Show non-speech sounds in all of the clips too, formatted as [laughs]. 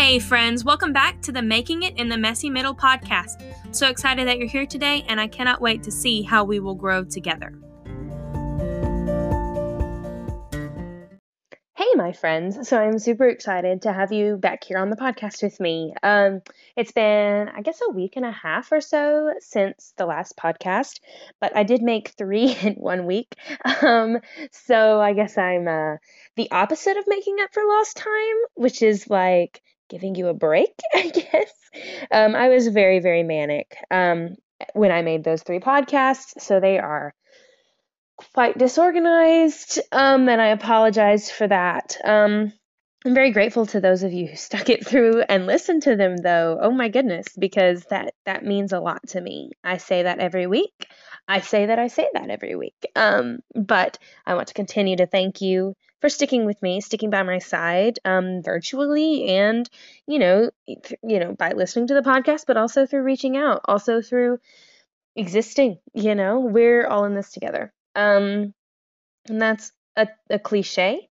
Hey, friends, welcome back to the Making It in the Messy Middle podcast. So excited that you're here today, and I cannot wait to see how we will grow together. Hey, my friends. So I'm super excited to have you back here on the podcast with me. Um, it's been, I guess, a week and a half or so since the last podcast, but I did make three [laughs] in one week. Um, so I guess I'm uh, the opposite of making up for lost time, which is like giving you a break, [laughs] I guess. Um, I was very, very manic um, when I made those three podcasts, so they are quite disorganized, um, and I apologize for that. Um, I'm very grateful to those of you who [laughs] stuck it through and listened to them, though. Oh my goodness, because that that means a lot to me. I say that every week. I say that I say that every week. Um, but I want to continue to thank you for sticking with me, sticking by my side, um, virtually, and you know, you know, by listening to the podcast, but also through reaching out, also through existing. You know, we're all in this together. Um, and that's a, a cliche,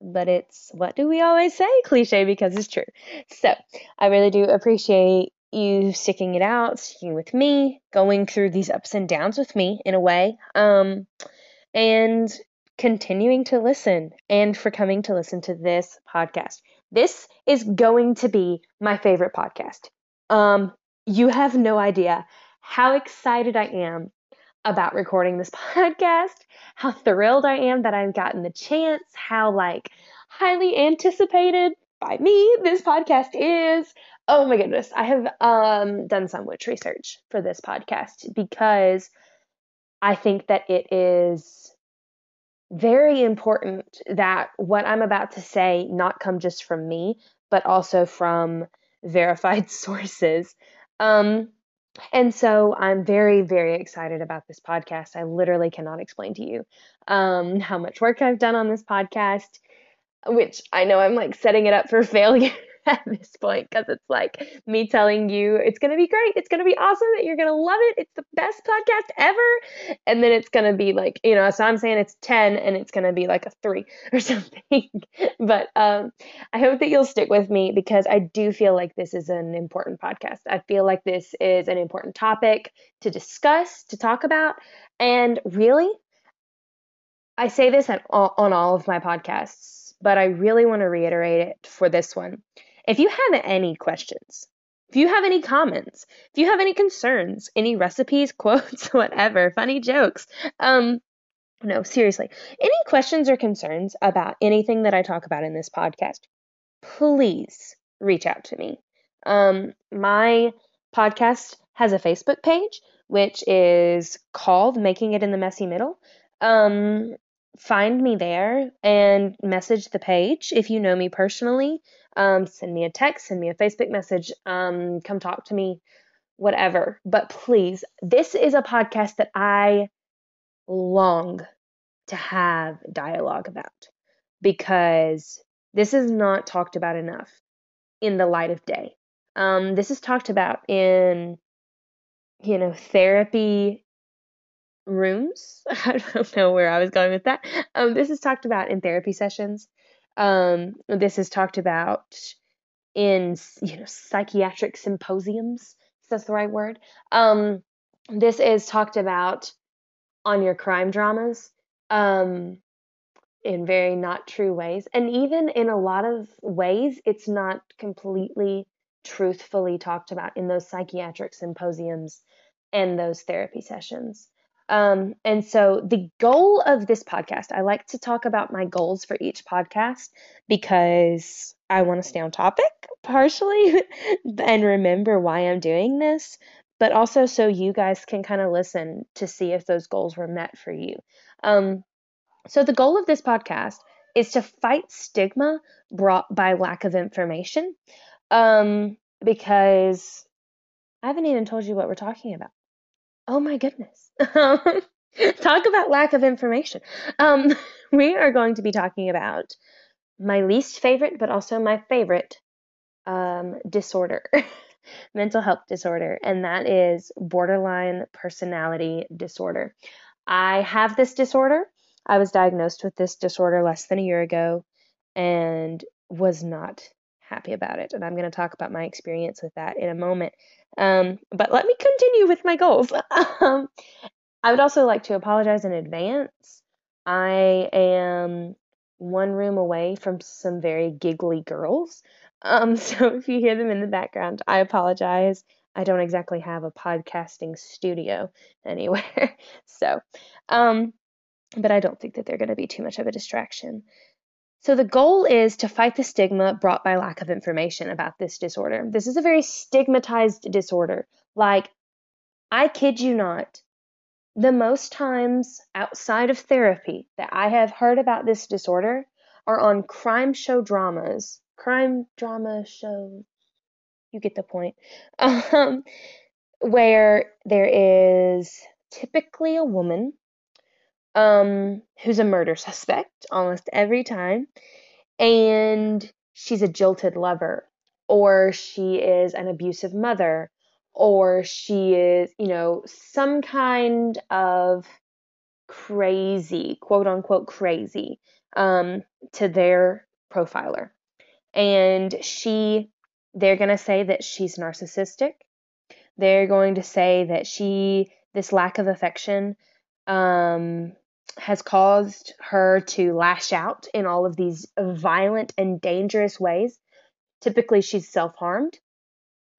but it's what do we always say? Cliche because it's true. So I really do appreciate you sticking it out, sticking with me, going through these ups and downs with me in a way, um, and continuing to listen and for coming to listen to this podcast. This is going to be my favorite podcast. Um, you have no idea how excited I am about recording this [laughs] podcast, how thrilled I am that I've gotten the chance, how like highly anticipated by me this podcast is. Oh my goodness, I have um, done so much research for this podcast because I think that it is very important that what I'm about to say not come just from me, but also from [laughs] verified [laughs] sources. Um, and so I'm very, very excited about this podcast. I literally cannot explain to you um, how much work I've done on this podcast, which I know I'm like setting it up for [laughs] failure [laughs] at this point because it's like me telling you it's going to be great, it's going to be awesome, you're going to love it, it's the best podcast ever. And then it's going to be like, you know, so I'm saying it's 10 and it's going to be like a three [laughs] or something. but um, I hope that you'll stick with me because I do feel like this is an important podcast. I feel like this is an important topic to discuss, to talk about. And really, I say this all, on all of my podcasts, but I really want to reiterate it for this one. If you have any questions, if you have any comments, if you have any concerns, any recipes, [laughs] quotes, whatever, funny jokes, um, no, seriously, any questions or concerns about anything that I talk about in this podcast, please reach out to me. Um, my podcast has a Facebook page, which is called Making It in the Messy Middle. Um, find me there and message the page if you know me personally um, send me a text, send me a Facebook message, um, come talk to me, whatever. But please, this is a podcast that I long to have dialogue about because this is not talked about enough in the light of day. Um, this is talked about in, you know, therapy rooms. [laughs] I don't know where I was going with that. Um, this is talked about in therapy sessions. Um, this is talked about in you know psychiatric symposiums. If that's the right word. Um, this is talked about on your crime dramas um, in very not true ways, and even in a lot of ways, it's not completely truthfully talked about in those psychiatric symposiums and those therapy sessions. Um, and so, the goal of this podcast, I like to talk about my goals for each podcast because I want to stay on topic partially [laughs] and remember why I'm doing this, but also so you guys can kind of listen to see if those goals were met for you. Um, so, the goal of this podcast is to fight stigma brought by lack of information um, because I haven't even told you what we're talking about. Oh my goodness. [laughs] Talk about lack of information. Um, [laughs] we are going to be talking about my least favorite, but also my favorite um, disorder, [laughs] mental health disorder, and that is borderline personality disorder. I have this disorder. I was diagnosed with this disorder less than a year ago and was not happy about it. And I'm going to talk about my experience with that in a moment. Um, but let me continue with my goals. [laughs] um, I would also like to apologize in advance. I am one room away from some very giggly girls. Um, [laughs] so if you hear them in the background, I apologize. I don't exactly have a podcasting studio [laughs] anywhere. so, um, but I don't think that they're going to be too much of a distraction. So, the goal is to fight the stigma brought by lack of information about this disorder. This is a very stigmatized disorder. Like, I kid you not, the most times outside of therapy that I have heard about this disorder are on crime show dramas, crime drama shows. You get the point. [laughs] Um, where there is typically a woman um, who's a murder suspect almost every time, and she's a jilted lover, or she is an abusive mother, or she is, you know, some kind of crazy, quote unquote, crazy um, to their profiler. And she, they're going to say that she's narcissistic. They're going to say that she, this lack of affection, um, has caused her to lash out in all of these violent and dangerous ways. Typically, she's self harmed.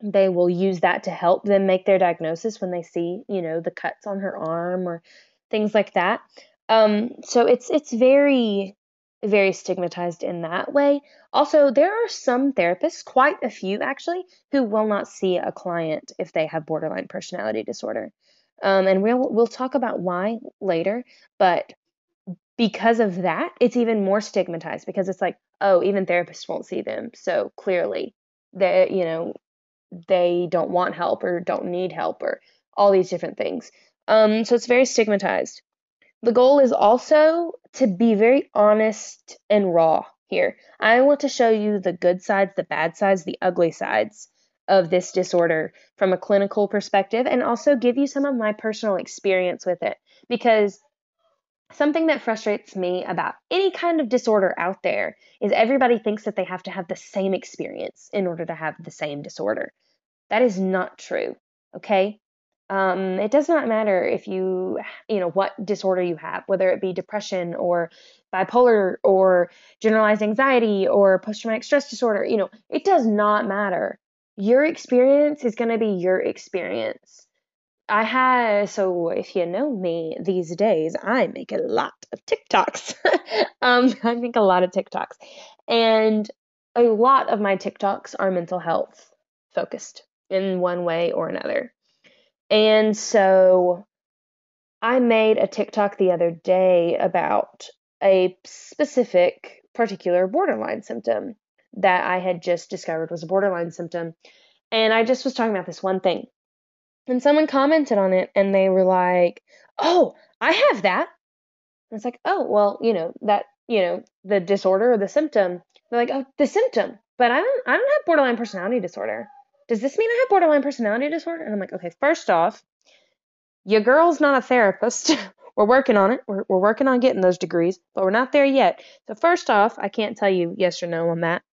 They will use that to help them make their diagnosis when they see, you know, the cuts on her arm or things like that. Um, so it's it's very very stigmatized in that way. Also, there are some therapists, quite a few actually, who will not see a client if they have borderline personality disorder. Um, and we'll we'll talk about why later, but because of that, it's even more stigmatized because it's like, oh, even therapists won't see them. So clearly, they you know they don't want help or don't need help or all these different things. Um, so it's very stigmatized. The goal is also to be very honest and raw here. I want to show you the good sides, the bad sides, the ugly sides of this disorder from a clinical perspective and also give you some of my personal experience with it because something that frustrates me about any kind of disorder out there is everybody thinks that they have to have the same experience in order to have the same disorder. That is not true, okay? Um, it does not matter if you, you know, what disorder you have, whether it be depression or bipolar or generalized anxiety or post traumatic stress disorder, you know, it does not matter your experience is going to be your experience. I had, so if you know me these days, I make a lot of TikToks. [laughs] um, I make a lot of TikToks. And a lot of my TikToks are mental health focused in one way or another. And so I made a TikTok the other day about a specific particular borderline symptom that I had just discovered was a borderline symptom. And I just was talking about this one thing. And someone commented on it and they were like, Oh, I have that. And it's like, Oh, well, you know, that, you know, the disorder or the symptom. They're like, Oh, the symptom. But I don't I don't have borderline personality disorder. Does this mean I have borderline personality disorder? And I'm like, okay, first off, your girl's not a therapist. [laughs] we're working on it. We're, we're working on getting those degrees, but we're not there yet. So, first off, I can't tell you yes or no on that.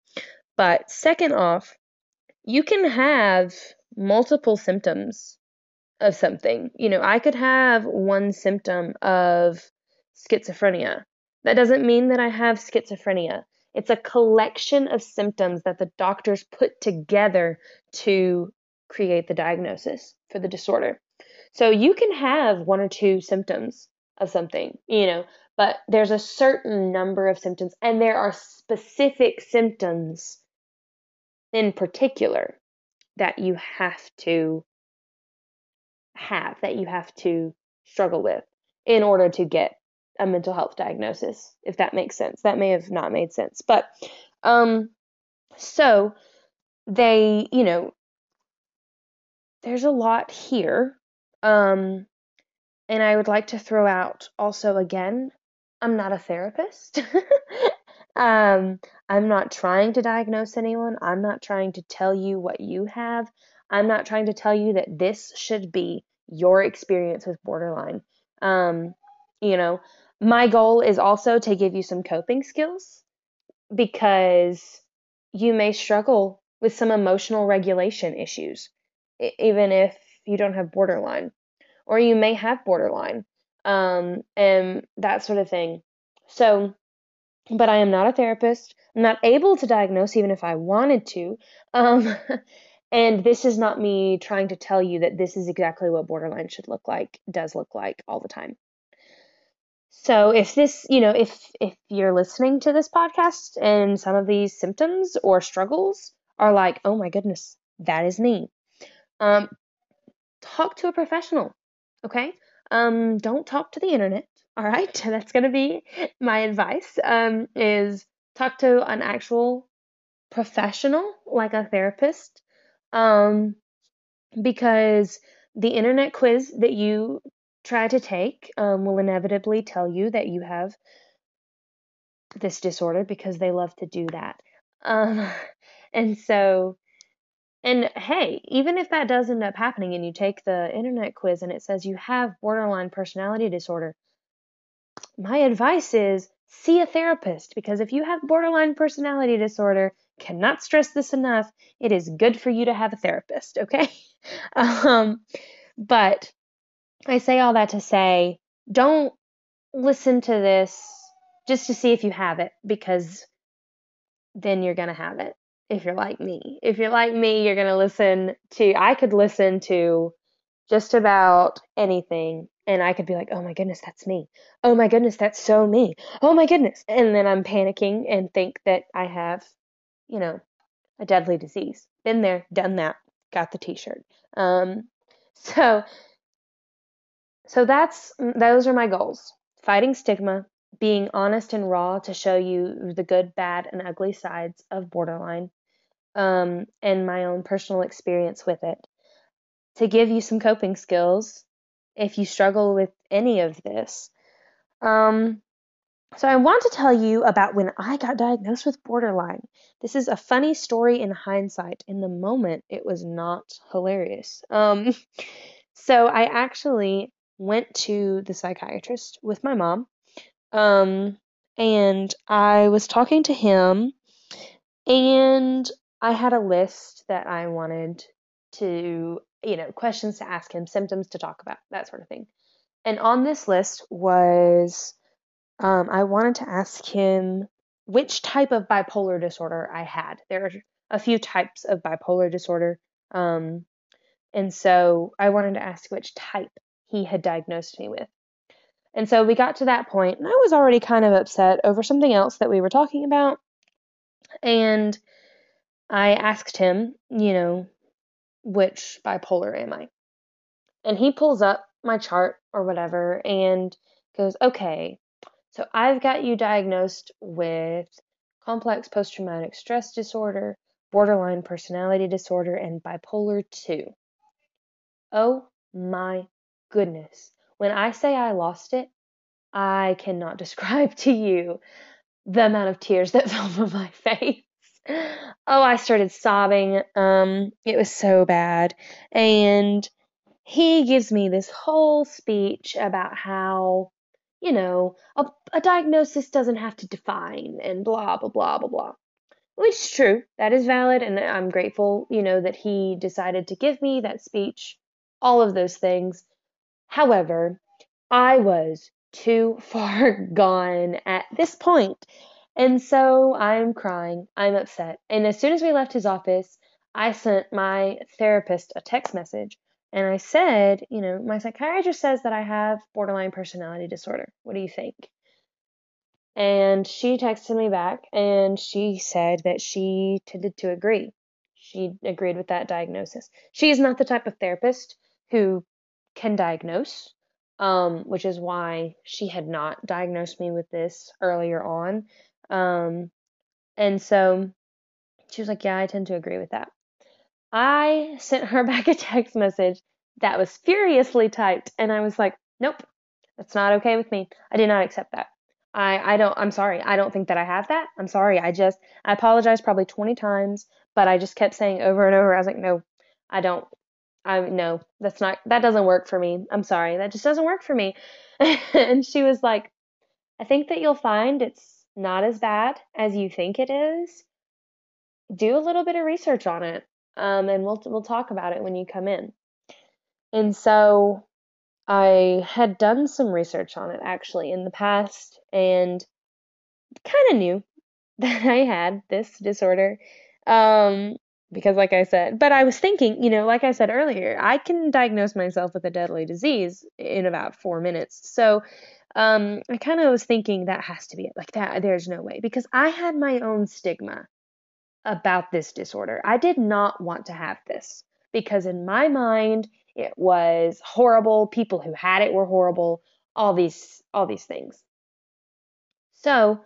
But second off, you can have multiple symptoms of something. You know, I could have one symptom of schizophrenia. That doesn't mean that I have schizophrenia. It's a collection of symptoms that the doctors put together to create the diagnosis for the disorder. So you can have one or two symptoms of something, you know, but there's a certain number of symptoms and there are specific symptoms in particular that you have to have, that you have to struggle with in order to get a mental health diagnosis, if that makes sense. That may have not made sense. But um so they, you know, there's a lot here. Um and I would like to throw out also again, I'm not a therapist. [laughs] Um, I'm not trying to diagnose anyone. I'm not trying to tell you what you have. I'm not trying to tell you that this should be your experience with borderline. Um, you know, my goal is also to give you some coping skills because you may struggle with some emotional regulation issues, even if you don't have borderline, or you may have borderline, um, and that sort of thing. So, but I am not a therapist. I'm not able to diagnose, even if I wanted to. Um, [laughs] and this is not me trying to tell you that this is exactly what borderline should look like, does look like all the time. So if this, you know, if if you're listening to this podcast and some of these symptoms or struggles are like, oh my goodness, that is me. Um, talk to a professional, okay? Um, don't talk to the internet. All right, [laughs] that's gonna be my advice. Um, is talk to an actual professional, like a therapist, um, because the internet quiz that you try to take um, will inevitably tell you that you have this disorder because they love to do that. Um, [laughs] and so, and hey, even if that does end up happening and you take the internet quiz and it says you have borderline personality disorder, my advice is see a therapist because if you have borderline personality disorder, cannot stress this enough, it is good for you to have a therapist, okay? [laughs] um, but I say all that to say don't listen to this just to see if you have it because then you're going to have it if you're like me. If you're like me, you're going to listen to, I could listen to just about anything and I could be like, oh my goodness, that's me. Oh my goodness, that's so me. Oh my goodness. And then I'm panicking and think that I have, you know, a deadly disease. Been there, done that, got the t shirt. Um, [laughs] so so that's those are my goals. Fighting stigma, being honest and raw to show you the good, bad, and ugly sides of borderline, um, and my own personal experience with it. To give you some coping skills if you struggle with any of this. Um, so I want to tell you about when I got diagnosed with borderline. This is a funny story in hindsight. In the moment, it was not hilarious. Um, [laughs] so I actually went to the psychiatrist with my mom. Um, and I was talking to him, and I had a list that I wanted to, you know, questions to ask him, symptoms to talk about, that sort of thing. And on this list was um, I wanted to ask him which type of bipolar disorder I had. There are a few types of bipolar disorder. Um, and so I wanted to ask which type he had diagnosed me with. And so we got to that point, and I was already kind of upset over something else that we were talking about. And I asked him, you know, which bipolar am I? And he pulls up my chart or whatever and goes, okay, so I've got you diagnosed with complex post traumatic stress disorder, borderline personality disorder, and bipolar 2. Oh my goodness. When I say I lost it, I cannot [laughs] describe to you the amount of tears that [laughs] fell from my face. Oh, I started sobbing. Um, it was so bad. And he gives me this whole speech about how, you know, a, a diagnosis doesn't have to define and blah, blah, blah, blah, blah. Which is true. That is valid. And I'm grateful, you know, that he decided to give me that speech, all of those things. However, I was too [laughs] far gone at this point. And so I'm crying. I'm upset. And as soon as we left his office, I sent my therapist a text message and I said, you know, my psychiatrist says that I have borderline personality disorder. What do you think? And she texted me back and she said that she tended to agree. She agreed with that diagnosis. She is not the type of therapist who can diagnose, um, which is why she had not diagnosed me with this earlier on. Um, and so she was like, Yeah, I tend to agree with that. I sent her [laughs] back a text message that was furiously typed, and I was like, Nope, that's not okay with me. I did not accept that. I, I don't, I'm sorry. I don't think that I have that. I'm sorry. I just, I apologized probably 20 times, but I just kept saying over and over, I was like, no, I don't, I no, that's not that doesn't work for me. I'm sorry. That just doesn't work for me. [laughs] and she was like, I think that you'll find it's not as bad as you think it is. do a little bit of research on it, um, and we'll we'll talk about it when you come in. And so I had done some research on it actually in the past, and kind of knew [laughs] that I had this disorder. Um, because, like I said, but I was thinking, you know, like I said earlier, I can diagnose myself with a deadly disease in about four minutes. So, um, I kind of was thinking that has to be it. Like that, there's no way because I had my own stigma about this disorder. I did not want to have this because in my mind it was horrible. People who had it were horrible. All these, all these things. So,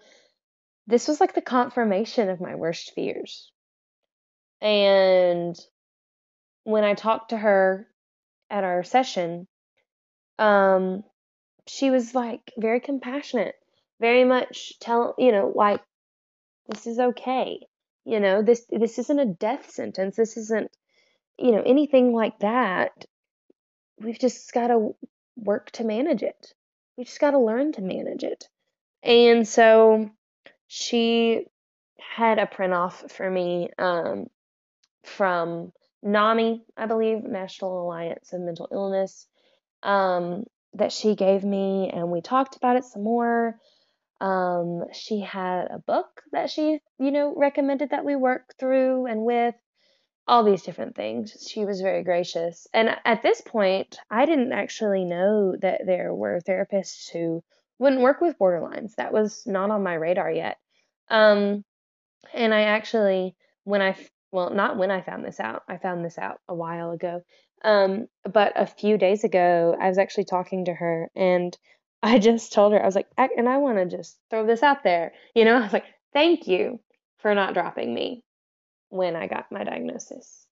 this was like the confirmation of my worst fears. And when I talked to her at our session, um, she was like very compassionate, very much tell you know like this is okay. You know this this isn't a death sentence. This isn't you know anything like that. We've just got to work to manage it. We just got to learn to manage it. And so she had a print off for me um, from NAMI, I believe, National Alliance of Mental Illness, um, that she gave me, and we talked about it some more. Um, she had a book that she, you know, recommended that we work through and with all these different things. She was very gracious. And at this point, I didn't actually know that there were therapists who wouldn't work with borderlines. That was not on my radar yet. Um, and I actually, when I, well, not when I found this out, I found this out a while ago. Um, but a few days ago, I was actually talking to her and [laughs] I just told her, I was like, and I want to just throw this out there. You know, [laughs] I was like, thank you for not dropping me when I got my diagnosis.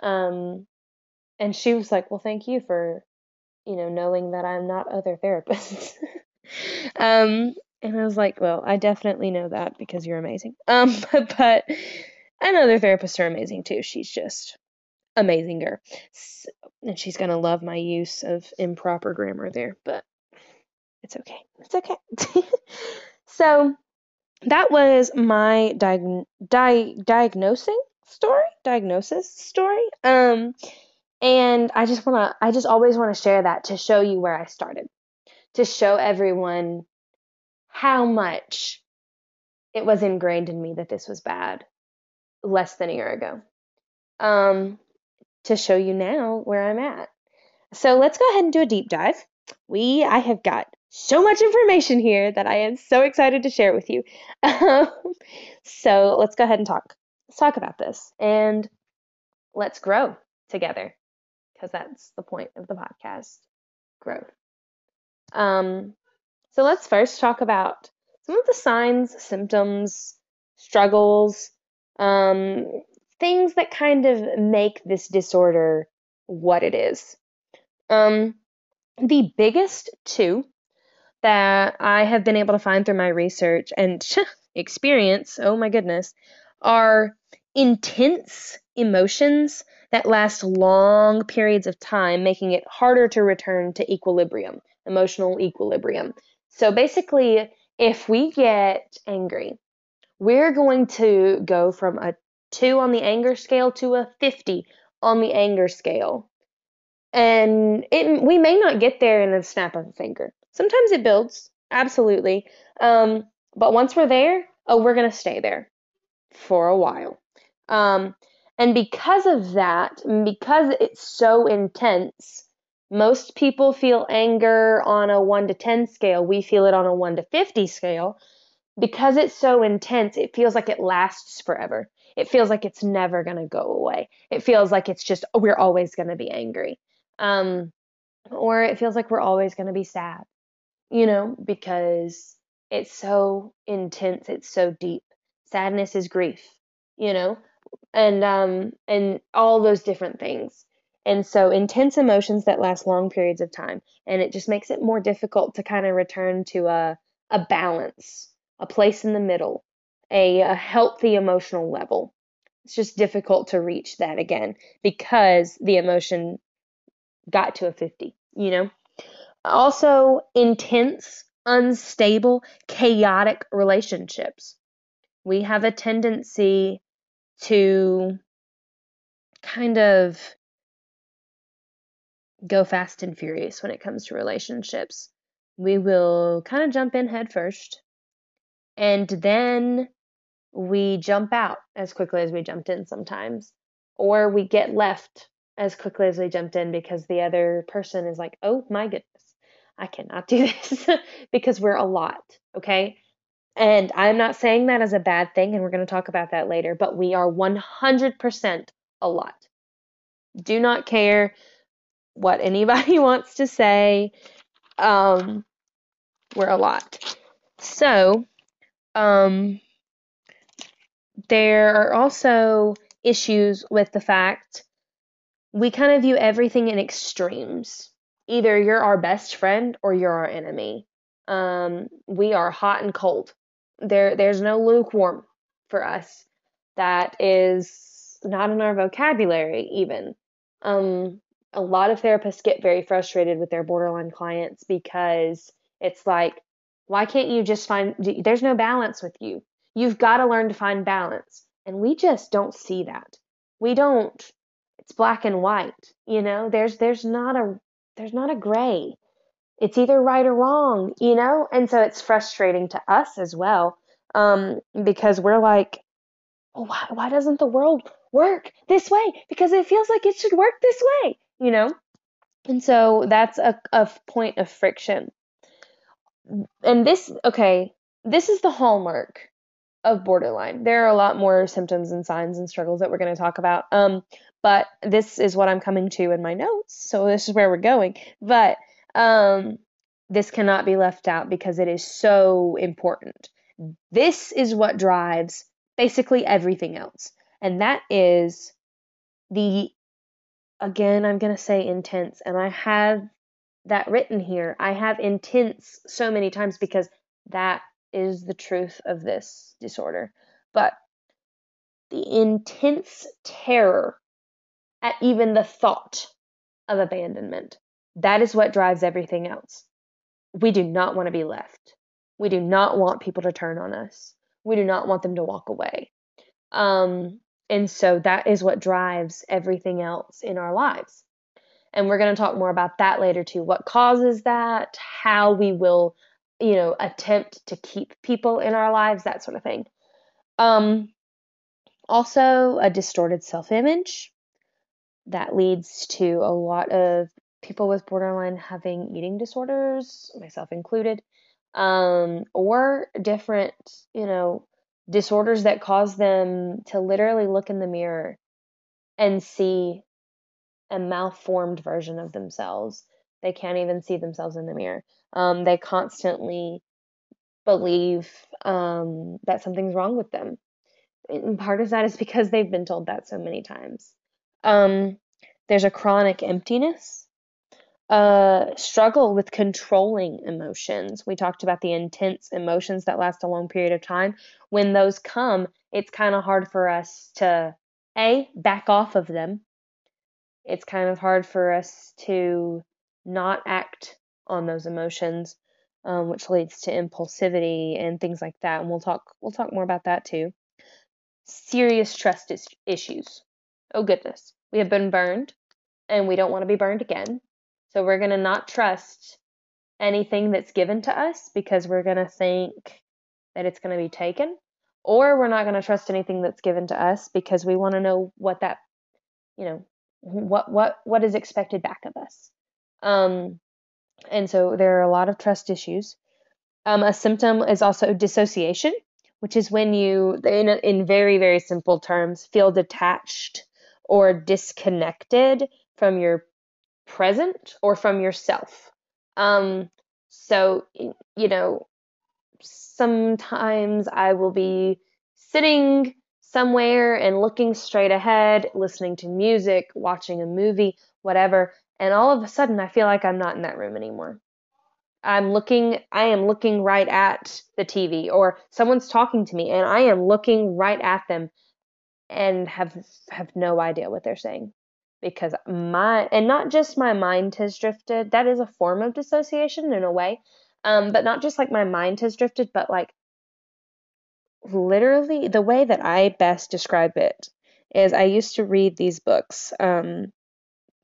Um, and she was like, well, thank you for, you know, knowing that I'm not other therapists. [laughs] um, and I was like, well, I definitely know that because you're amazing. Um, but, but I know other therapists are amazing too. She's just amazinger. So, and she's going to love my use of improper grammar there, but it's okay. It's okay. [laughs] so that was my diag- di- diagnosing story, diagnosis story. Um, and I just want to, I just always want to share that to show you where I started, to show everyone how much it was ingrained in me that this was bad less than a year ago. Um, to show you now where I'm at. So let's go ahead and do a deep dive. We, I have got so much information here that I am so excited to share with you. [laughs] So let's go ahead and talk. Let's talk about this and let's grow together because that's the point of the podcast growth. Um, so let's first talk about some of the signs, symptoms, struggles, um, things that kind of make this disorder what it is. Um, the biggest two that I have been able to find through my research and [laughs] experience, oh my goodness, are intense emotions that last long periods of time, making it harder to return to equilibrium, emotional equilibrium. So basically, if we get angry, we're going to go from a 2 on the anger scale to a 50 on the anger scale. And it, we may not get there in a snap of a finger. Sometimes it builds, absolutely. Um, but once we're there, oh, we're going to stay there for a while. Um, and because of that, because it's so intense, most people feel anger on a 1 to 10 scale. We feel it on a 1 to 50 scale. Because it's so intense, it feels like it lasts forever. It feels like it's never going to go away. It feels like it's just, we're always going to be angry. Um, or it feels like we're always going to be sad, you know, because it's so intense, it's so deep. Sadness is grief, you know, and um, and all those different things. And so intense emotions that last long periods of time. And it just makes it more difficult to kind of return to a, a balance, a place in the middle, a, a healthy emotional level. It's just difficult to reach that again because the emotion got to a 50, you know? Also, intense, unstable, chaotic relationships. We have a tendency to kind of go fast and furious when it comes to relationships. We will kind of jump in head first, and then we jump out as quickly as we jumped in sometimes, or we get left as quickly as we jumped in because the other person is like, oh my goodness, I cannot do [laughs] this because we're a lot, okay? And I'm not saying that as a bad thing, and we're going to talk about that later, but we are 100% a lot. Do not care what anybody [laughs] wants to say. Um, we're a lot. So, um, there are also issues with the fact we kind of view everything in extremes. Either you're our best friend or you're our enemy. Um, we are hot and cold. There, there's no lukewarm for us. That is not in our vocabulary, even. Um, a lot of therapists get very frustrated with their borderline clients because it's like, why can't you just find, there's no balance with you. You've got to learn to find balance. And we just don't see that. We don't, it's black and white, you know, there's, there's not a, there's not a gray. It's either right or wrong, you know? And so it's frustrating to us as well. Um, because we're like, well, why, why doesn't the world work this way? Because it feels like it should work this way you know? And so that's a, a point of friction. And this, okay, this is the hallmark of borderline. There are a lot more symptoms and signs and struggles that we're going to talk about. Um, but this is what I'm coming to in my notes. So this is where we're going. But um, this cannot be left out because it is so important. This is what drives basically everything else. And that is the again, I'm going to say intense, and I have that written here. I have intense so many times because that is the truth of this disorder. But the intense terror at even the thought of abandonment, that is what drives everything else. We do not want to be left. We do not want people to turn on us. We do not want them to walk away. Um, and so that is what drives everything else in our lives. And we're going to talk more about that later too. What causes that, how we will, you know, attempt to keep people in our lives, that sort of thing. Um, also, a distorted self image that leads to a lot of people with borderline having eating disorders, myself included, um, or different, you know, disorders that cause them to literally look in the mirror and see a malformed version of themselves. They can't even see themselves in the mirror. Um, they constantly believe um, that something's wrong with them. And part of that is because they've been told that so many times. Um, there's a chronic emptiness uh, struggle with controlling emotions. We talked about the intense emotions that last a long period of time. When those come, it's kind of hard for us to a back off of them. It's kind of hard for us to not act on those emotions, um, which leads to impulsivity and things like that. And we'll talk we'll talk more about that too. Serious trust is- issues. Oh goodness, we have been burned, and we don't want to be burned again so we're to not trust anything that's given to us because we're to think that it's to be taken. Or we're not to trust anything that's given to us because we want to know what that, you know, what what what is expected back of us. Um, and so there are a lot of trust issues. Um, a symptom is also dissociation, which is when you, in, in very, very simple terms, feel detached or disconnected from your present or from yourself. Um, so, you know, sometimes I will be sitting somewhere and looking straight ahead, listening to music, watching a movie, whatever, and all of a sudden I feel like I'm not in that room anymore. I'm looking I am looking right at the TV or someone's talking to me and I am looking right at them and have have no idea what they're saying. Because my and not just my mind has drifted. That is a form of dissociation in a way. Um but not just like my mind has drifted but like literally the way that I best describe it is I used to read these books. Um,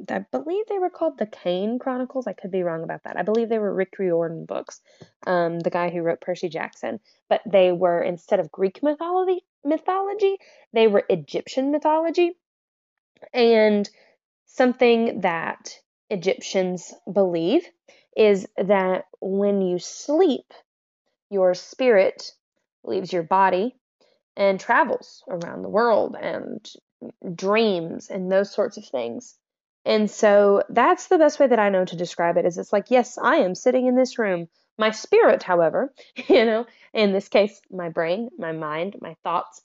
I believe they were called the Kane Chronicles. I could be wrong about that. I believe they were Rick Riordan books, um, the guy who wrote Percy Jackson. But they were instead of Greek mythology, mythology, they were Egyptian mythology, and something that Egyptians believe is that when you sleep, your spirit leaves your body and travels around the world and dreams and those sorts of things. And so that's the best way that I know to describe it is it's like, yes, I am sitting in this room. My spirit, however, [laughs] you know, in this case, my brain, my mind, my thoughts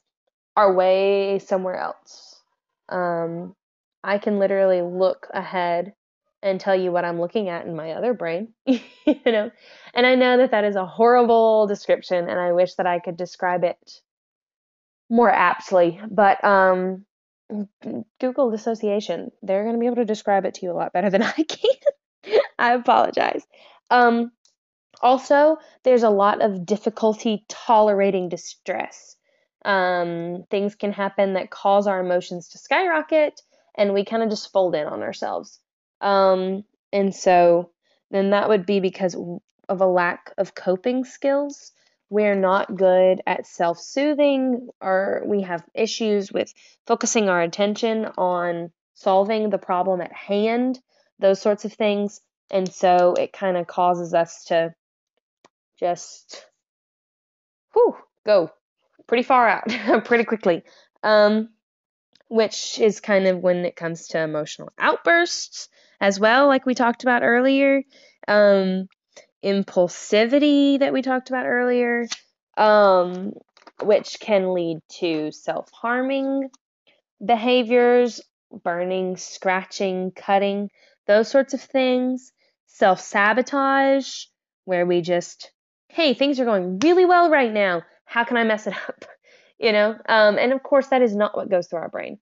are way somewhere else. Um, I can literally look ahead and tell you what I'm looking at in my other brain, [laughs] you know. And I know that that is a horrible description, and I wish that I could describe it more aptly. But um, Google dissociation; they're going to be able to describe it to you a lot better than [laughs] I can. I apologize. Um, also, there's a lot of difficulty tolerating distress. Um, things can happen that cause our emotions to skyrocket, and we kind of just fold in on ourselves. Um, and so then that would be because of a lack of coping skills. We're not good at self soothing, or we have issues with focusing our attention on solving the problem at hand, those sorts of things. And so it kind of causes us to just whew, go pretty far out [laughs] pretty quickly. Um, which is kind of when it comes to emotional outbursts as well, like we talked about earlier. Um, impulsivity that we talked about earlier, um, which can lead to self harming behaviors, burning, scratching, cutting, those sorts of things. Self sabotage, where we just, hey, things are going really well right now. How can I mess it up? [laughs] You know, um, and of course, that is not what goes through our brain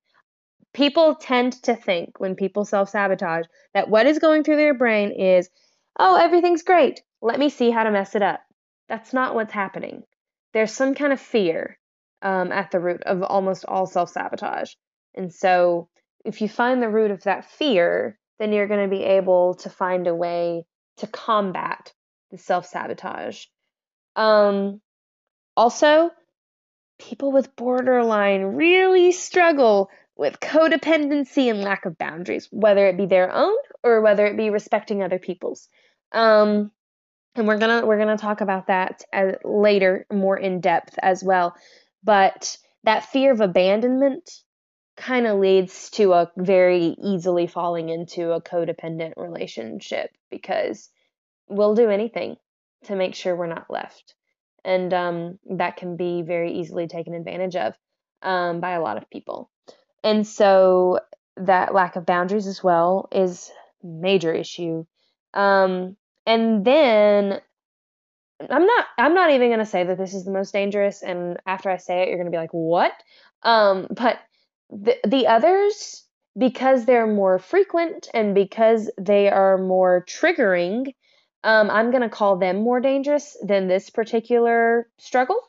people tend to think when people self sabotage that what is going through their brain is, oh, everything's great. Let me see how to mess it up. That's not what's happening. There's some kind of fear um, at the root of almost all self sabotage. And so, if you find the root of that fear, then you're going to be able to find a way to combat the self sabotage. Um, also, people with borderline really struggle with codependency and lack of boundaries, whether it be their own or whether it be respecting other people's. Um, and we're gonna we're gonna talk about that as, later more in depth as well. But that fear of abandonment kind of leads to a very easily falling into a codependent relationship because we'll do anything to make sure we're not left, and um, that can be very easily taken advantage of um, by a lot of people. And so that lack of boundaries as well is major issue. Um, and then I'm not I'm not even going to say that this is the most dangerous and after I say it you're going to be like what? Um, but the the others because they're more frequent and because they are more triggering, um, I'm going to call them more dangerous than this particular struggle.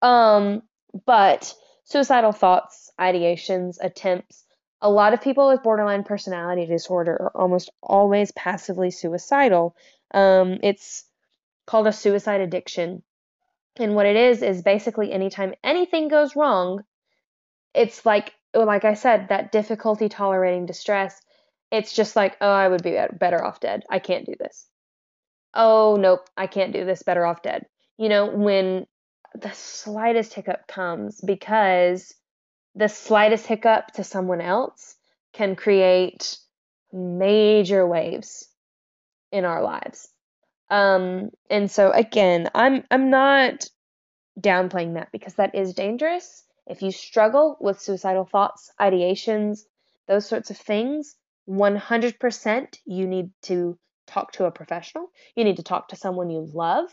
Um, but suicidal thoughts, ideations, attempts. A lot of people with borderline personality disorder are almost always passively suicidal. Um, it's called a suicide addiction. And what it is, is basically anytime anything goes wrong, it's like, like I said, that difficulty tolerating distress. It's just like, oh, I would be better off dead. I can't do this. Oh, nope, I can't do this. Better off dead. You know, when the slightest hiccup comes because the slightest hiccup to someone else can create major waves in our lives. Um, and so again, I'm I'm not downplaying that because that is dangerous. If you struggle with suicidal thoughts, ideations, those sorts of things, 100% you need to talk to a professional. You need to talk to someone you love.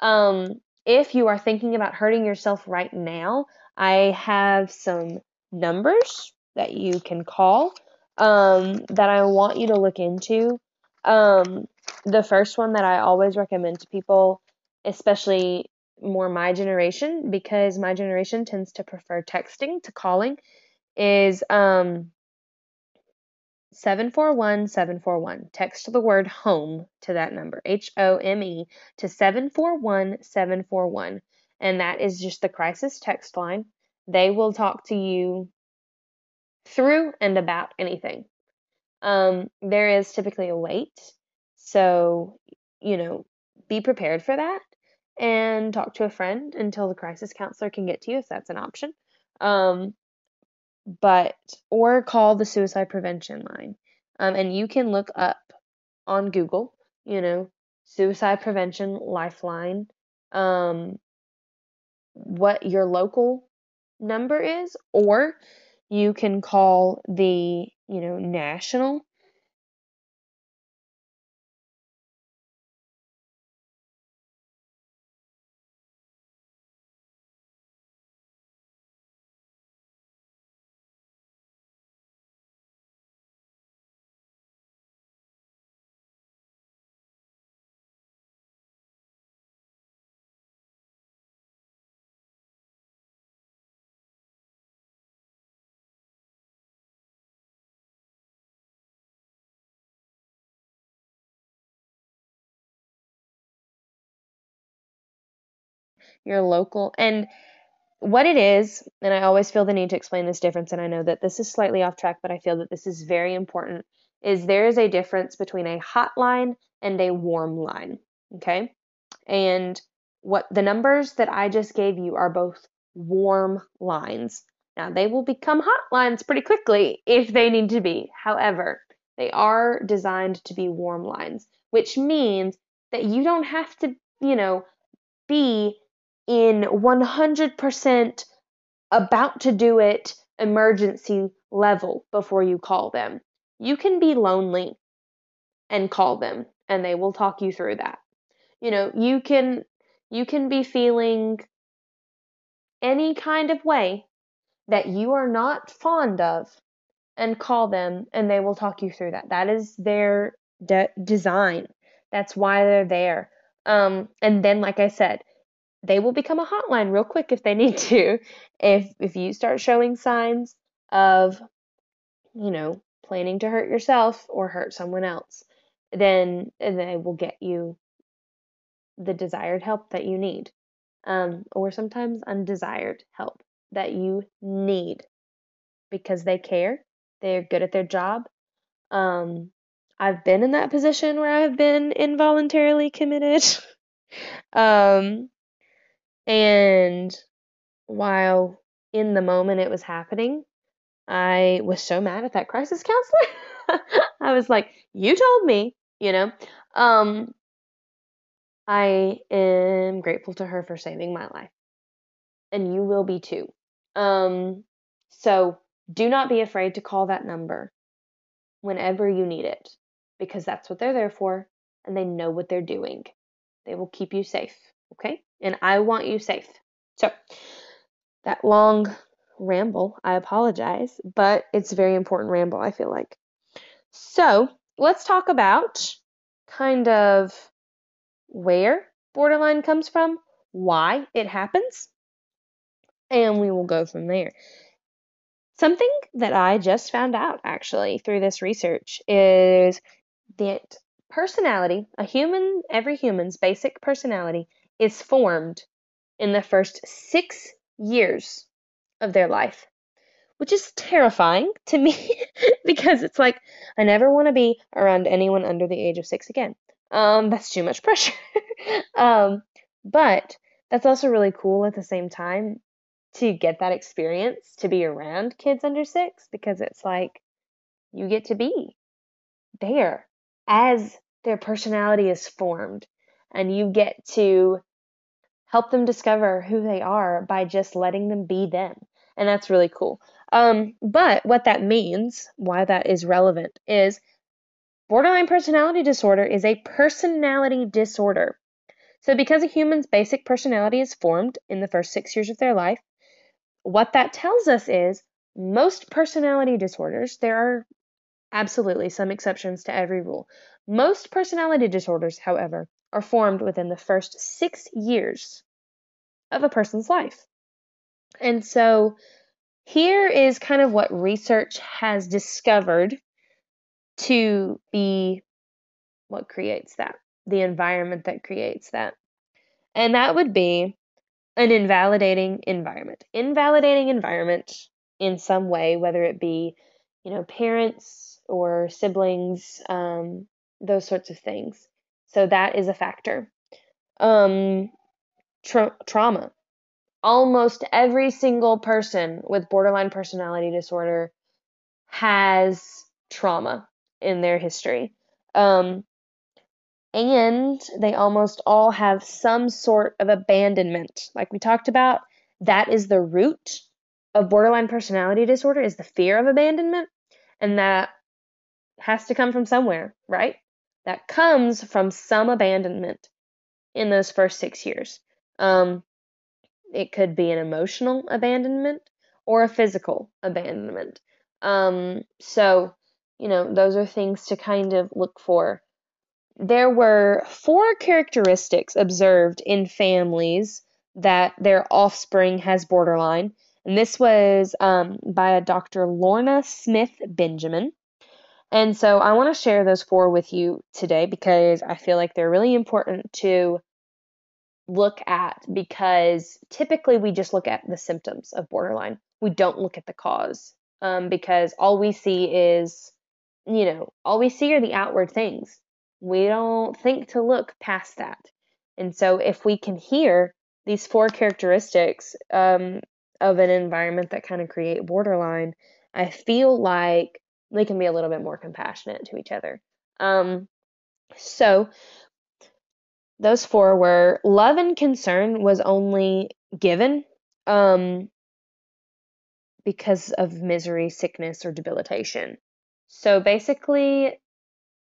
Um, if you are thinking about hurting yourself right now, I have some numbers that you can call um, that I want you to look into. Um, the first one that I always recommend to people, especially more my generation because my generation tends to prefer texting to calling is um 741 741. Text the word home to that number, H O M E, to 741 741. And that is just the crisis text line. They will talk to you through and about anything. Um, there is typically a wait. So, you know, be prepared for that and talk to a friend until the crisis counselor can get to you if that's an option. Um, but or call the suicide prevention line. Um, and you can look up on Google, you know, suicide prevention lifeline, um, what your local number is, or you can call the, you know, national your local and what it is, and I always feel the need to explain this difference, and I know that this is slightly off track, but I feel that this is very important, is there is a difference between a hotline and a warm line. Okay? And what the numbers that I just gave you are both warm lines. Now, they will become hotlines pretty quickly if they need to be. However, they are designed to be warm lines, which means that you don't have to, you know, be in 100% about to do it emergency level before you call them. You can be lonely and call them and they will talk you through that. You know, you can you can be feeling any kind of way that you are not fond of and call them and they will talk you through that. That is their de- design. That's why they're there. Um, and then, like I said, they will become a hotline real quick if they need to. If if you start showing signs of, you know, planning to hurt yourself or hurt someone else, then they will get you the desired help that you need, um, or sometimes undesired help that you need because they care, they're good at their job. Um, I've been in that position where I've been involuntarily committed. [laughs] um, and while in the moment it was happening, I was so mad at that crisis counselor. [laughs] I was like, "You told me," you know. Um, I am grateful to her for saving my life, and you will be too. Um, so do not be afraid to call that number whenever you need it, because that's what they're there for, and they know what they're doing. They will keep you safe, okay? And I want you safe. So that long ramble. I apologize, but it's a very important ramble, I feel like. So let's talk about kind of where borderline comes from, why it happens, and we will go from there. Something that I just found out actually through this research is that personality, a human, every human's basic personality, is formed in the first six years of their life, which is terrifying to me [laughs] because it's like I never want to be around anyone under the age of six again. Um, that's too much pressure. [laughs] um, but that's also really cool at the same time to get that experience to be around kids under six because it's like you get to be there as their personality is formed and you get to help them discover who they are by just letting them be them. And that's really cool. Um, but what that means, why that is relevant, is borderline personality disorder is a personality disorder. So, because a human's basic personality is formed in the first six years of their life, what that tells us is most personality disorders, there are absolutely some exceptions to every rule. Most personality disorders, however, are formed within the first six years of a person's life. And so here is kind of what research has discovered to be what creates that, the environment that creates that. And that would be an invalidating environment. Invalidating environment in some way, whether it be, you know, parents or siblings, um, those sorts of things. So that is a factor. Um, tra- trauma. Almost every single person with borderline personality disorder has trauma in their history. Um, and they almost all have some sort of abandonment. Like we talked about, that is the root of borderline personality disorder is the fear of abandonment and that has to come from somewhere, right? That comes from some abandonment in those first 6 years. Um, it could be an emotional abandonment or a physical abandonment. Um, so, you know, those are things to kind of look for. There were four characteristics observed in families that their offspring has borderline. And this was um, by a Dr. Lorna Smith Benjamin. And so I want to share those four with you today because I feel like they're really important to look at because typically we just look at the symptoms of borderline. We don't look at the cause um, because all we see is, you know, all we see are the outward things. We don't think to look past that. And so if we can hear these four characteristics um, of an environment that kind of create borderline, I feel like they can be a little bit more compassionate to each other. Um, so those four were love and concern was only given um, because of misery, sickness, or debilitation. So basically,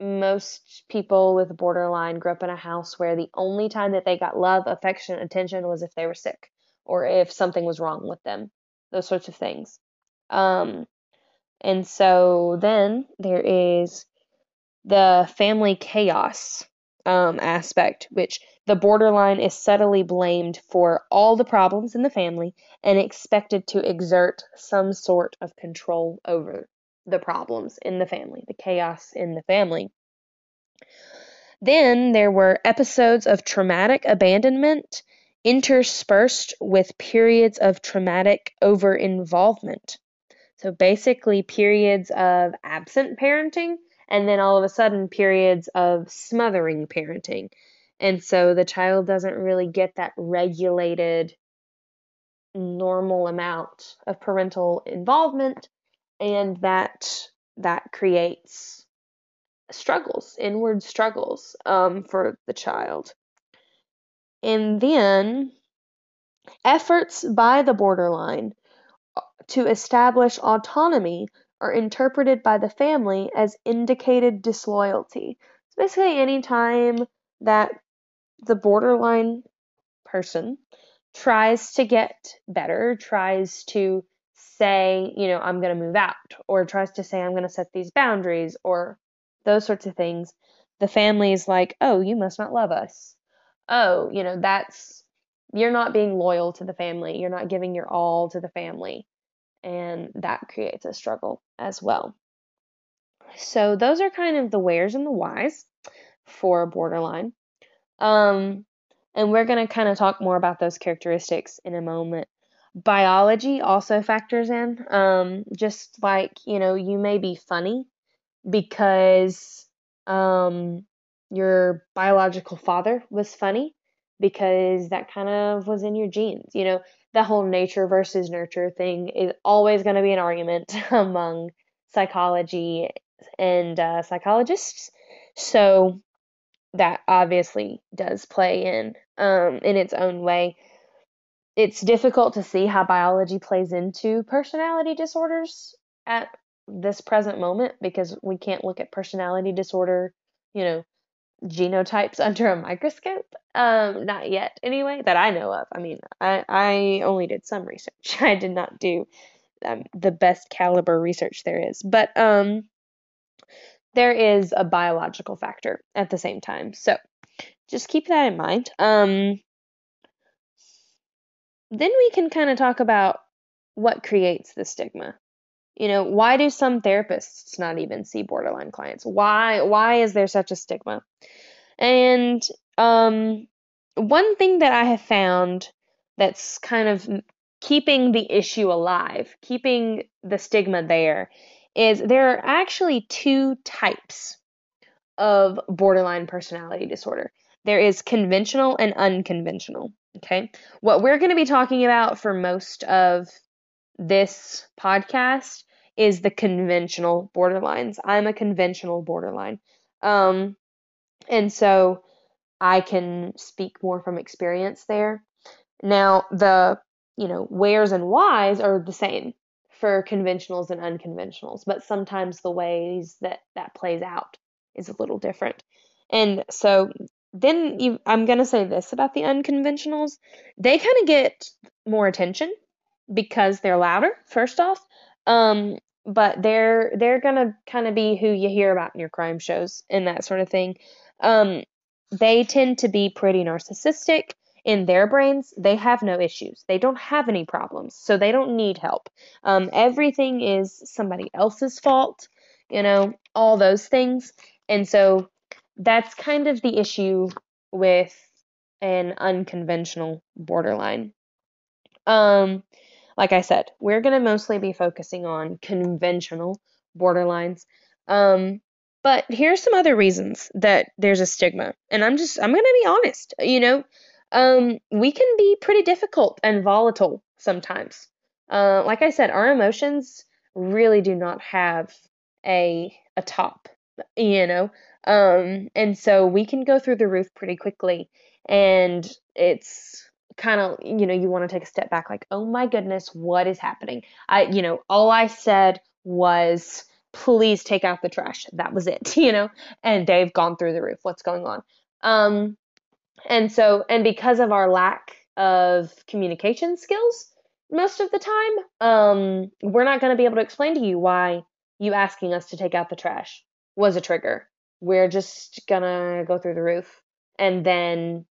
most people with borderline grew up in a house where the only time that they got love, affection, attention was if they were sick or if something was wrong with them, those sorts of things. Um, and so then there is the family chaos um, aspect, which the borderline is subtly blamed for all the problems in the family and expected to exert some sort of control over the problems in the family, the chaos in the family. Then there were episodes of traumatic abandonment interspersed with periods of traumatic over involvement. So basically, periods of absent parenting and then all of a sudden periods of smothering parenting. And so the child doesn't really get that regulated normal amount of parental involvement and that that creates struggles, inward struggles um, for the child. And then efforts by the borderline to establish autonomy are interpreted by the family as indicated disloyalty. So basically, any time that the borderline person tries to get better, tries to say, you know, I'm going to move out, or tries to say, I'm going to set these boundaries, or those sorts of things, the family is like, oh, you must not love us. Oh, you know, that's, you're not being loyal to the family. You're not giving your all to the family and that creates a struggle as well. So those are kind of the wheres and the whys for borderline. Um, and we're going to kind of talk more about those characteristics in a moment. Biology also factors in. Um, just like, you know, you may be funny because um, your biological father was funny because that kind of was in your genes. You know, the whole nature versus nurture thing is always going to be an argument [laughs] among psychology and uh, psychologists. So that obviously does play in um, in its own way. It's difficult to see how biology plays into personality disorders at this present moment because we can't look at personality disorder, you know, genotypes [laughs] under a microscope. Um, not yet, anyway, that I know of. I mean, I, I only did some research. [laughs] I did not do um, the best caliber research there is. But um, there is a biological factor at the same time. So just keep that in mind. Um, then we can kind of talk about what creates the stigma. You know, why do some therapists not even see borderline clients? Why why is there such a stigma? And um, one thing that I have found that's kind of keeping the issue alive, keeping the stigma there, is there are actually two types of borderline personality disorder. There is conventional and unconventional. Okay. What we're going to be talking about for most of this podcast is the conventional borderlines. I'm a conventional borderline. Um, and so I can speak more from experience there. Now, the, you know, wheres and whys are the same for conventionals and unconventionals, but sometimes the ways that that plays out is a little different. And so then you, I'm going to say this about the unconventionals. They kind of get more attention because they're louder, first off. Um, but they're they're gonna kind of be who you hear about in your crime shows and that sort of thing. Um, they tend to be pretty narcissistic in their brains. They have no issues. They don't have any problems, so they don't need help. Um, everything is somebody else's fault, you know, all those things, and so that's kind of the issue with an unconventional borderline. Um, like I said, we're going to mostly be focusing on conventional borderlines. Um, but here's some other reasons that there's a stigma. And I'm just, I'm going to be honest. You know, um, we can be pretty difficult and volatile sometimes. Uh, like I said, our emotions really do not have a a top, you know. Um, and so we can go through the roof pretty quickly, and it's kind of you know you want to take a step back like oh my goodness what is happening? I you know all i said was please take out the trash. That was it [laughs] you know? And they've gone through the roof. What's going on? Um and so and because of our lack of communication skills most of the time um we're not going to be able to explain to you why you asking us to take out the trash was a trigger. We're just gonna go through the roof and then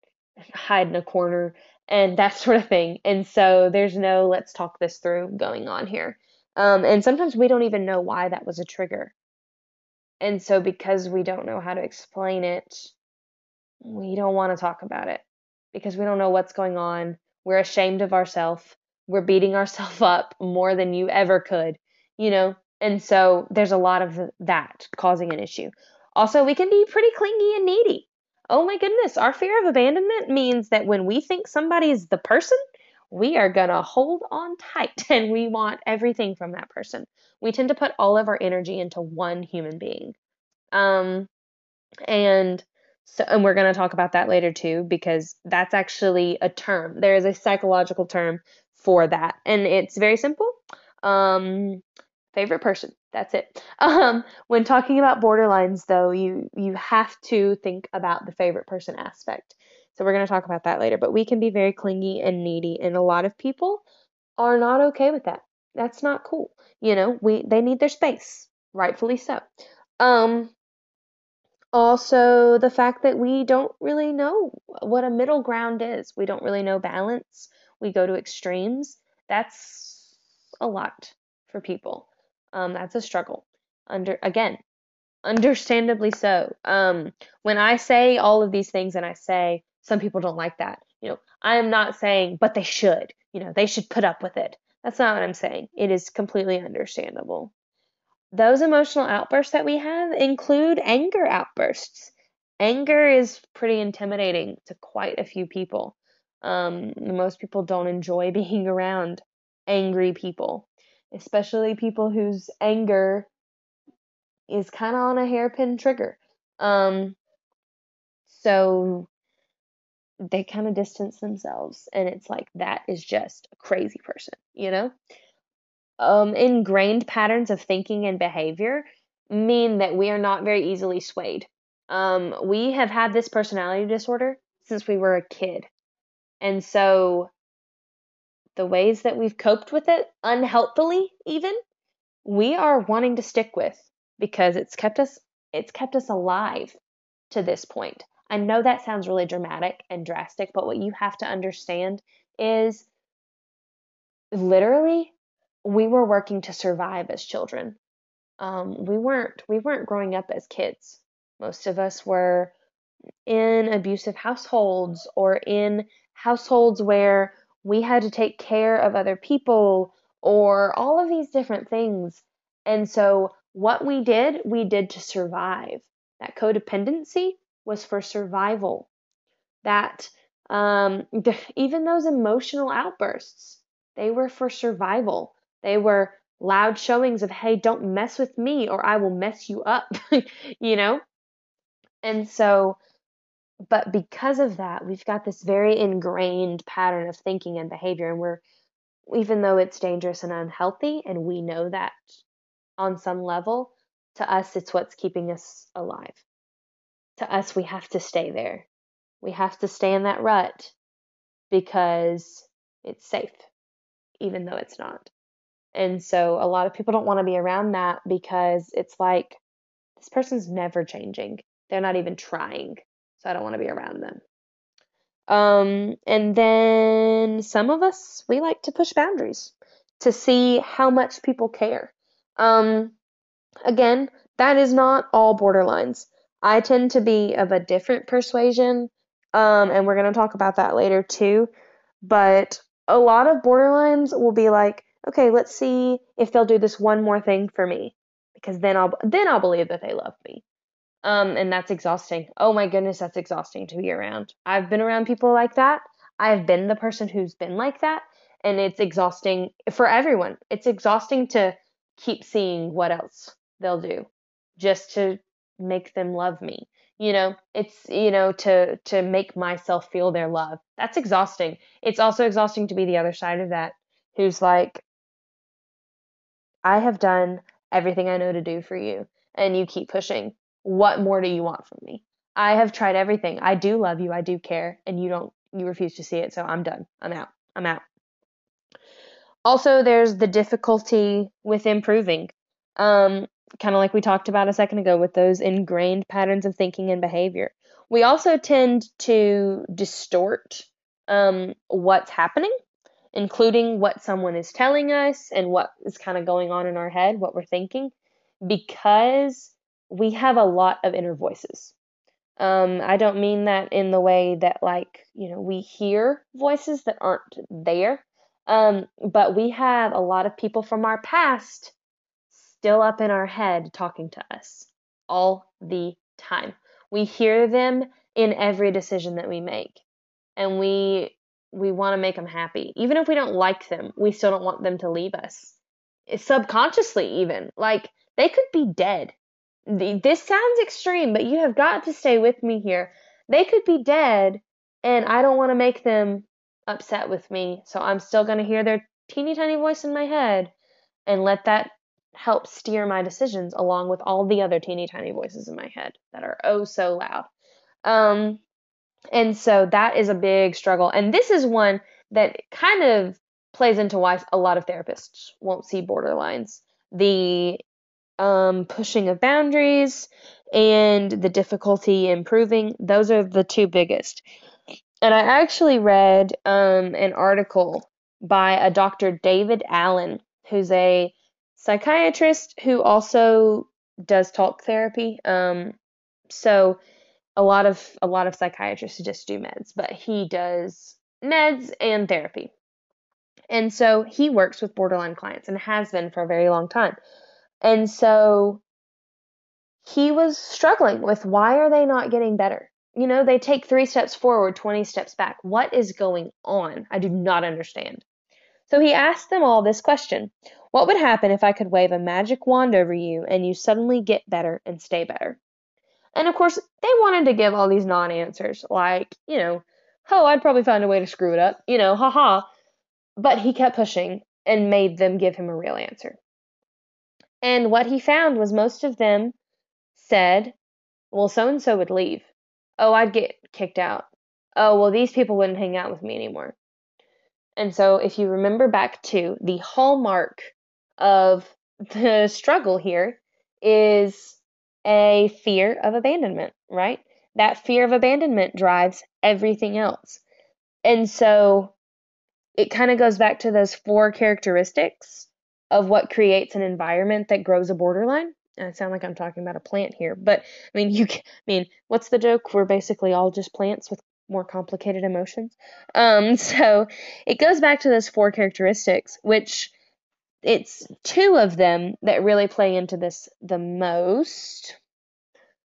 hide in a corner and [laughs] that sort of thing. And so there's no let's talk this through going on here. Um, and sometimes we don't even know why that was a trigger. And so because we don't know how to explain it, we don't want to talk about it because we don't know what's going on. We're ashamed of ourselves. We're beating [laughs] ourselves up more than you ever could, you know? And so there's a lot of that causing an issue. Also, we can be pretty clingy and needy oh my goodness, our fear of abandonment means that when we think somebody is the person, we are going to hold on tight [laughs] and we want everything from that person. We tend to put all of our energy into one human being. Um, and so, and we're going to talk about that later too, because that's actually a term. There is a psychological term for that, and it's very simple. Um, favorite person. That's it. Um, when talking about borderlines, though, you you have to think about the favorite person aspect. So we're going to talk about that later. But we can be very clingy and needy, and a lot of people are not okay with that. That's not cool. You know, we they need their space, rightfully so. Um, also, the fact that we don't really know what a middle ground is. We don't really know balance. We go to extremes. That's a lot for people. Um, that's a struggle. Under again, understandably so. Um, when I say all of these things and I say some people don't like that, you know, I am not saying, but they should. You know, they should put up with it. That's not what I'm saying. It is completely understandable. Those emotional outbursts that we have include anger outbursts. Anger is pretty intimidating to quite a few people. Um, most people don't enjoy [laughs] being around angry people especially people whose anger is kind of on a hairpin trigger. Um, so they kind of distance themselves, and it's like that is just a crazy person, you know? Um, ingrained patterns of thinking and behavior mean that we are not very easily swayed. Um, we have had this personality disorder since we were a kid. And so the ways that we've coped with it unhelpfully even we are wanting to stick with because it's kept us it's kept us alive to this point. I know that sounds really dramatic and drastic, but what you have to understand is literally, we were working to survive as children. Um, we weren't we weren't growing up as kids. Most of us were in abusive households or in households where we had to take care of other people or all of these different things. And so, what we did, we did to survive. That codependency was for survival. That um, [laughs] even those emotional outbursts, they were for survival. They were loud showings of, hey, don't mess with me or I will mess you up, [laughs] you know? And so, but because of that, we've got this very ingrained pattern of thinking and behavior, and we're, even though it's dangerous and unhealthy, and we know that on some level, to us, it's what's keeping us alive. To us, we have to stay there. We have to stay in that rut because it's safe, even though it's not. And so a lot of people don't want to be around that because it's like, this person's never changing. They're not even trying. So I don't want to be around them. Um, and then some of us, we like to push boundaries to see how much people care. Um, again, that is not all borderlines. I tend to be of a different persuasion, um, and we're going to talk about that later too. But a lot of borderlines will be like, okay, let's see if they'll do this one more thing for me because then I'll then I'll believe that they love me. Um, and that's exhausting. Oh my goodness, that's exhausting to be around. I've been around people like that. I've been the person who's been like that, and it's exhausting for everyone. It's exhausting to keep seeing what else they'll do just to make them love me. You know, it's you know to to make myself feel their love. That's exhausting. It's also exhausting to be the other side of that who's like I have done everything I know to do for you, and you keep pushing. What more do you want from me? I have tried everything. I do love you. I do care, and you don't. You refuse to see it, so I'm done. I'm out. I'm out. Also, there's the difficulty with improving. Um, kind of like we talked about a second ago with those ingrained patterns of thinking and behavior. We also tend to distort um, what's happening including what someone is telling us and what is kind of going on in our head, what we're thinking, because we have a lot of inner voices. Um, I don't mean that in the way that, like, you know, we hear voices that aren't there, um, but we have a lot of people from our past still up in our head talking to us all the time. We hear them in every decision that we make. And we we want to make them happy. Even if we don't like them, we still don't want them to leave us. Subconsciously, even. Like, they could be dead. This sounds extreme, but you have got to stay with me here. They could be dead, and I don't want to make them upset with me, so I'm still going to hear their teeny tiny voice in my head and let that help steer my decisions along with all the other teeny tiny voices in my head that are oh so loud. Um, and so that is a big struggle. And this is one that kind of plays into why a lot of therapists won't see borderlines. The um, pushing of boundaries and the difficulty improving, those are the two biggest. And I actually read um, an article by a Dr. David Allen, who's a psychiatrist who also does talk therapy. Um, so a lot of a lot of psychiatrists just do meds, but he does meds and therapy. And so he works with borderline clients and has been for a very long time. And so he was struggling with why are they not getting better? You know, they take 3 steps forward, 20 steps back. What is going on? I do not understand. So he asked them all this question. What would happen if I could wave a magic wand over you and you suddenly get better and stay better? And of course, they wanted to give all these non answers, like, you know, oh, I'd probably find a way to screw it up, you know, haha. But he kept pushing and made them give him a real answer. And what he found was most of them said, well, so and so would leave. Oh, I'd get kicked out. Oh, well, these people wouldn't hang out with me anymore. And so, if you remember back to the hallmark of [laughs] the struggle here, is a fear of abandonment, right? That fear of abandonment drives everything else. And so it kind of goes back to those four characteristics of what creates an environment that grows a borderline. I sound like I'm talking about a plant here, but I mean, you. I mean, what's the joke? We're basically all just plants with more complicated emotions. Um, [laughs] so it goes back to those four characteristics, which it's two of them that really play into this the most.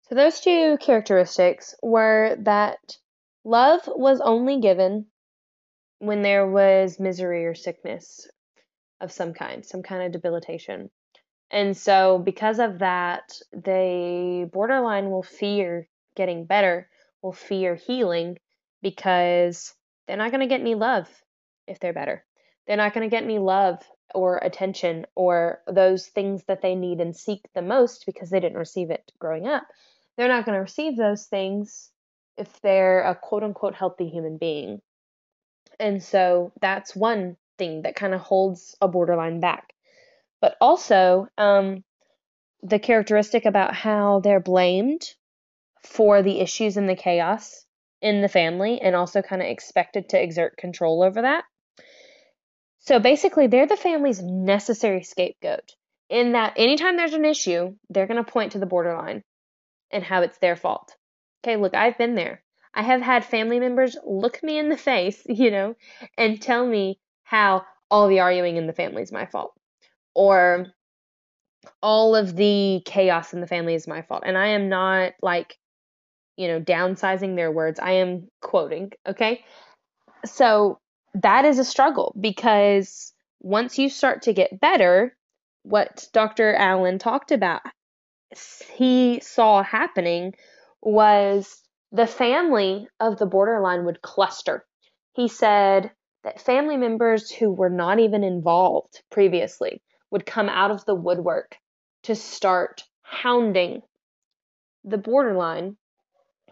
So those two characteristics were that love was only given when there was misery or sickness of some kind, some kind of debilitation. And so, because of that, they borderline will fear getting better, will fear healing because they're not going to get any love if they're better. They're not going to get any love or attention or those things that they need and seek the most because they didn't receive it growing up. They're not going to receive those things if they're a quote unquote healthy human being. And so that's one thing that kind of holds a borderline back. But also, um, the characteristic about how they're blamed for the issues and the chaos in the family and also kind of expected to exert control over that. So basically, they're the family's necessary scapegoat in that anytime there's an issue, they're going to point to the borderline and how it's their fault. Okay, look, I've been there. I have had family members look me in the [laughs] face, you know, and tell me how all the arguing in the family is my fault or all of the chaos in the family is my fault. And I am not like, you know, downsizing their words. I am quoting, okay? So that is a struggle because once you start to get better, what Dr. Allen talked about, he saw happening was the family of the borderline would cluster. He said that family members who were not even involved previously would come out of the woodwork to start hounding the borderline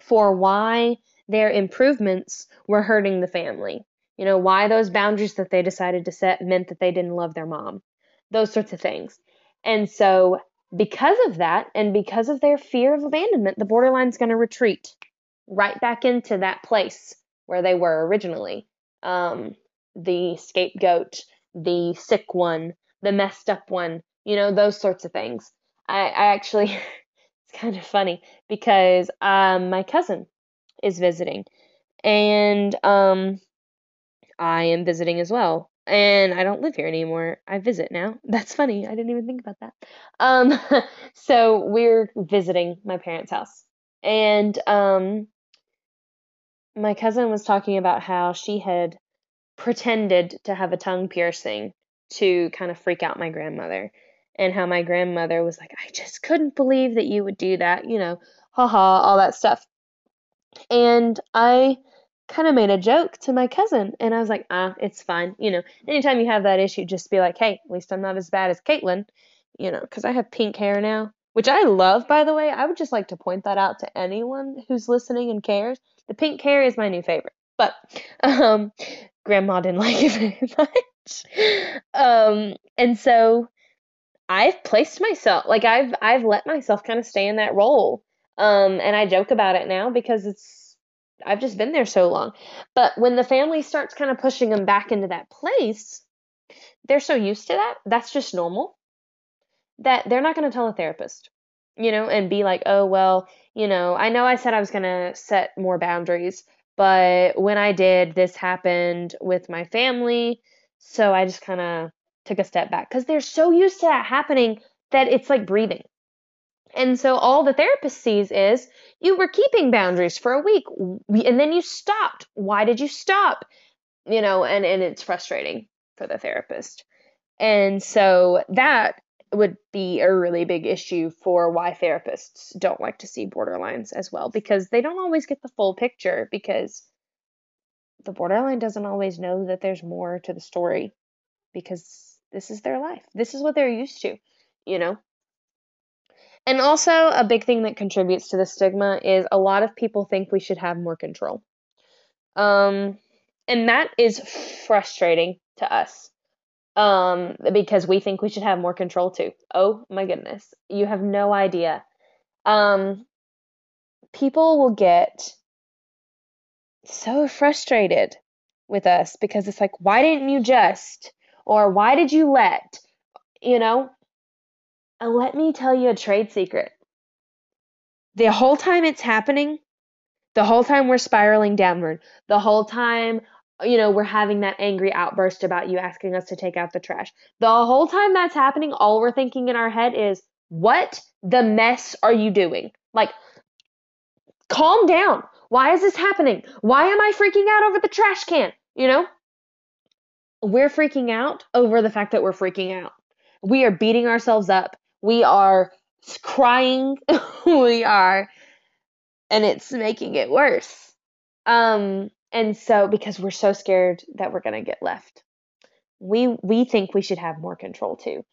for why their improvements were hurting the family. You know, why those boundaries that they decided to set meant that they didn't love their mom. Those sorts of things. And so, because of that, and because of their fear of abandonment, the borderline's going to retreat right back into that place where they were originally. Um, the scapegoat, the sick one, the messed up one, you know, those sorts of things. I, I actually, [laughs] it's kind of funny because um, my cousin is visiting and um, I am visiting as well. And I don't live here anymore. I visit now. [laughs] That's funny. I didn't even think about that. Um, [laughs] so we're visiting my parents' house. And um, my cousin was talking about how she had pretended to have a tongue piercing to kind of freak out my grandmother and how my grandmother was like, I just couldn't believe that you would do that, you know, haha, all that stuff. And I kind of made a joke to my cousin and I was like, ah, it's fine. You know, anytime you have that issue, just be like, hey, at least I'm not as bad as Caitlin, you know, because I have pink hair now, which I love, by the way. I would just like to point that out to anyone who's listening and cares. The pink hair is my new favorite. But [laughs] um, grandma didn't [laughs] like it very much. Um, and so I've placed myself like I've I've let myself kind of stay in that role. Um, and I joke about it now because it's I've just been there so long. But when the family starts kind of pushing them back into that place, they're so used to that. That's just normal. That they're not going to tell a therapist, you know, and be like, "Oh, well, you know, I know I said I was going to set more boundaries, but when I did, this happened with my family. So I just kind of took a step back because they're so used to that happening that it's like breathing. And so all the therapist sees is you were keeping boundaries for a week and then you stopped. Why did you stop? You know, and, and it's frustrating for the therapist. And so that would be a really big issue for why therapists don't like to see borderlines as well because they don't always get the full picture because the borderline doesn't always know that there's more to the story because this is their life. This is what they're used to, you know. And also a big thing that contributes to the stigma is a lot of people think we should have more control. Um and that is frustrating to us um, because we think we should have more control too. Oh my goodness, you have no idea. Um, people will get so frustrated with us because it's like, why didn't you just? Or why did you let? You know? And let me tell you a trade secret. The whole time it's happening, the whole time we're spiraling downward, the whole time, you know, we're having that angry outburst about you asking us to take out the trash. The whole time that's happening, all we're thinking in our head is, what the mess are you doing? Like, calm down. Why is this happening? Why am I freaking out over the trash can? You know? We're freaking out over the fact that we're freaking out. We are beating ourselves up. We are crying. [laughs] we are, and it's making it worse. Um, and so because we're so scared that we're gonna get left, we we think we should have more control too.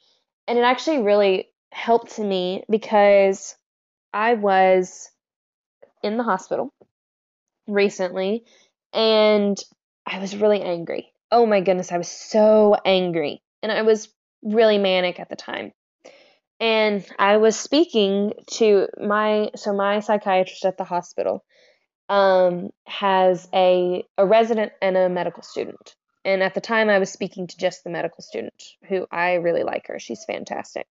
And it actually really helped me because I was in the hospital recently and I was really angry. Oh my goodness, I was so angry. And I was really manic at the time. And I was speaking to my so my psychiatrist at the hospital um, has a a resident and a medical student. And at the time I was speaking to just the medical student who I really like her. She's fantastic.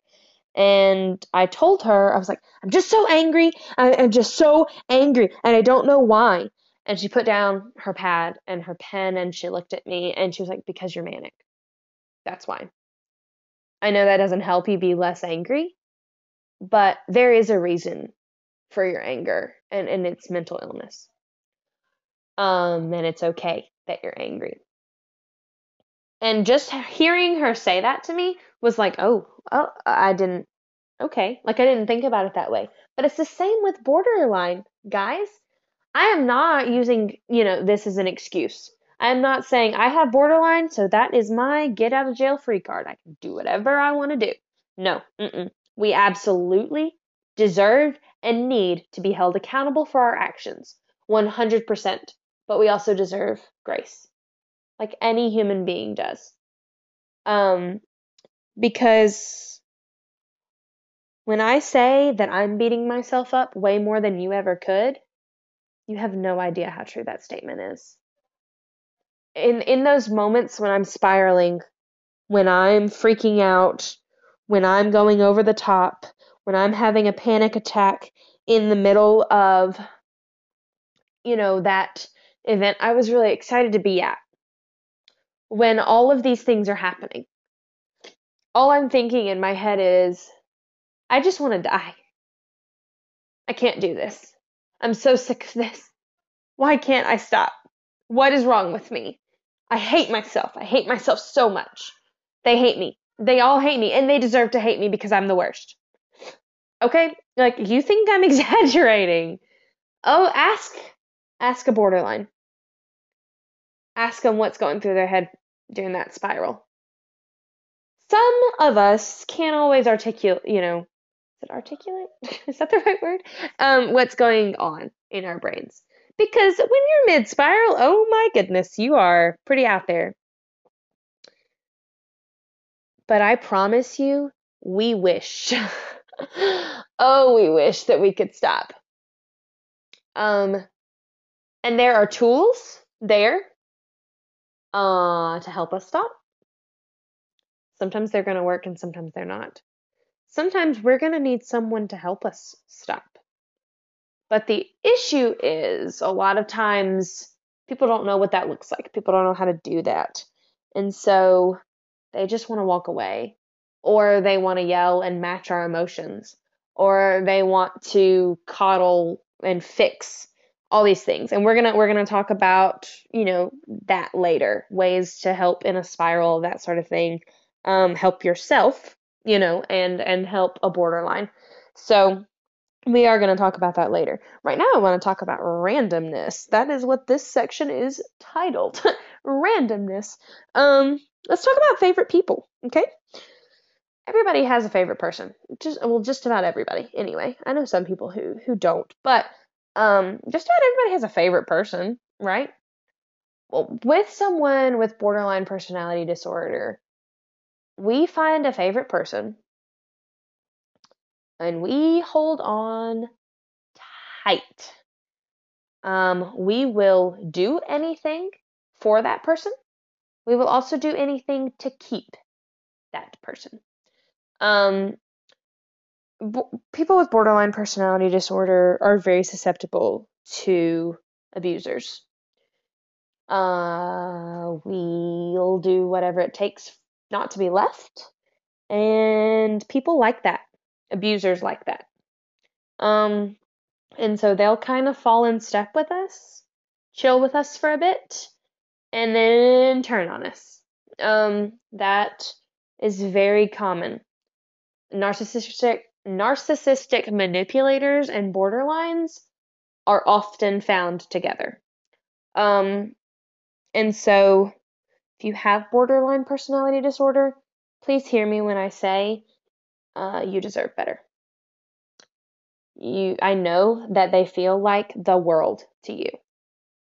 And I told her, I was like, I'm just so angry. I, I'm just so angry. And I don't know why. And she put down her pad and her pen and she looked at me and she was like, Because you're manic. That's why. I know that doesn't help you be less angry, but there is a reason for your anger and, and it's mental illness. Um, and it's okay that you're angry. And just hearing her say that to me was like, oh, oh, I didn't, okay. Like I didn't think about it that way. But it's the same with borderline, guys. I am not using, you know, this as an excuse. I'm not saying I have borderline, so that is my get out of jail free card. I can do whatever I want to do. No, mm-mm. we absolutely deserve and need to be held accountable for our actions. 100%. But we also deserve grace. Like any human being does. Um, because when I say that I'm beating myself up way more than you ever could, you have no idea how true that statement is in in those moments when I'm spiraling, when I'm freaking out, when I'm going over the top, when I'm having a panic attack in the middle of you know that event I was really excited to be at. When all of these things are happening, all I'm thinking in my head is I just want to die. I can't do this. I'm so sick of this. Why can't I stop? What is wrong with me? I hate myself. I hate myself so much. They hate me. They all hate me, and they deserve to hate me because I'm the worst. Okay? Like, you think I'm [laughs] exaggerating. Oh, ask ask a borderline. Ask them what's going through their head during that spiral. Some of us can't always articulate, you know, is it articulate? [laughs] is that the right word? Um, what's going on in our brains. Because when you're mid spiral, oh my goodness, you are pretty out there. But I promise you, we wish. [laughs] oh, we wish that we could stop. Um, and there are tools there uh, to help us stop. Sometimes they're going to work and sometimes they're not. Sometimes we're going to need someone to help us stop. But the issue is a lot of times people don't know what that looks like. People don't know how to do that. And so they just want to walk away or they want to yell and match our emotions or they want to coddle and fix all these things. And we're to we're to talk about, you know, that later. Ways to help in a spiral, that sort of thing. Um, help yourself, you know, and and help a borderline. So we are going to talk about that later. Right now, I want to talk about randomness. That is what this section is titled [laughs] randomness. Um, let's talk about favorite people, okay? Everybody has a favorite person. Just well, just about everybody. Anyway, I know some people who who don't, but um, just about everybody has a favorite person, right? Well, with someone with borderline personality disorder, we find a favorite person and we hold on tight. Um, we will do anything for that person. We will also do anything to keep that person. Um, people with borderline personality disorder are very susceptible to abusers. Uh, we'll do whatever it takes not to be left, and people like that. Abusers like that. Um, and so they'll kind of fall in step with us, chill with us for a bit, and then turn on us. Um, that is very common. Narcissistic narcissistic manipulators and borderlines are often found together. Um, and so, if you have borderline personality disorder, please hear me when I say uh, you deserve better. You, I know that they feel like the world to you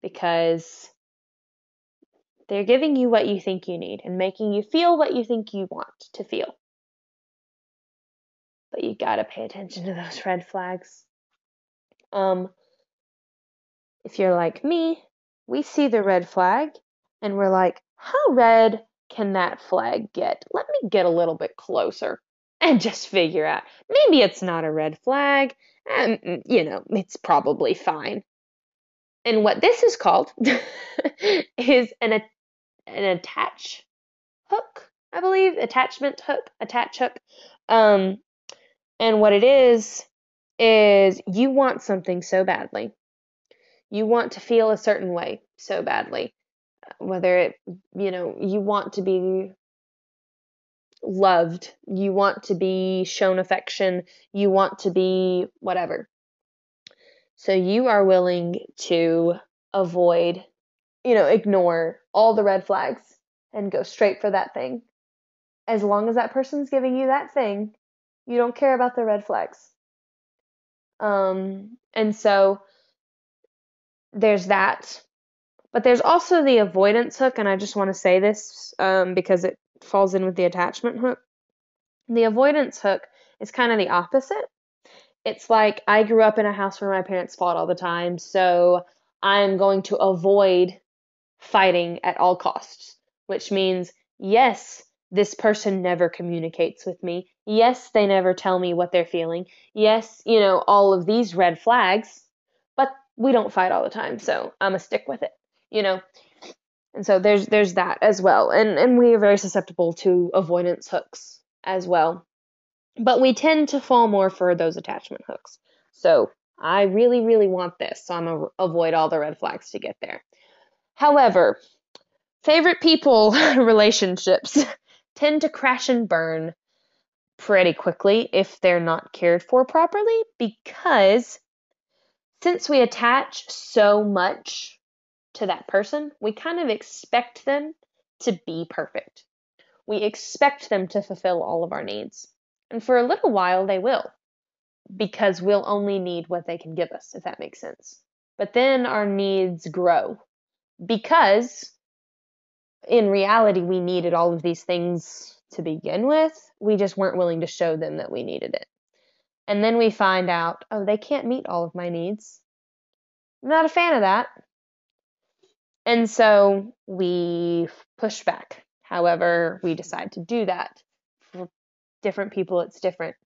because they're giving you what you think you need and making you feel what you think you want to feel. But you gotta pay attention to those [laughs] red flags. Um, if you're like me, we see the red flag and we're like, how red can that flag get? Let me get a little bit closer and just figure out. Maybe it's not a red flag, and mm, you know, it's probably fine. And what this is called [laughs] is an a, an attach hook, I believe, attachment hook, attach hook. Um, and what it is is you want something so badly. You want to feel a certain way so badly. Uh, whether it, you know, you want to be loved, you want to be shown affection, you want to be whatever. So you are willing to avoid, you know, ignore all the red flags and go straight for that thing. As long as that person's giving you that thing, you don't care about the red flags. Um, and so there's that. But there's also the avoidance hook, and I just want to say this um, because it falls in with the attachment hook. The avoidance hook is kind of the opposite. It's like I grew up in a house where my parents fought all the time, so I'm going to avoid fighting at all costs, which means, yes, this person never communicates with me. Yes, they never tell me what they're feeling. Yes, you know, all of these red flags, but we don't fight all the time, so I'm to stick with it, you know. And so there's there's that as well. And and we are very susceptible to avoidance hooks as well. But we tend to fall more for those attachment hooks. So I really, really want this, so I'm going to avoid all the red flags to get there. However, favorite people [laughs] relationships [laughs] tend to crash and burn pretty quickly if they're not cared for properly because since we attach so much to that person, we kind of expect them to be perfect. We expect them to fulfill all of our needs. And for a little while, they will, because we'll only need what they can give us, if that makes sense. But then our needs grow because in reality, we needed all of these things to begin with. We just weren't willing to show them that we needed it. And then we find out, oh, they can't meet all of my needs. I'm not a fan of that. And so we push back. However, we decide to do that. For different people, it's different.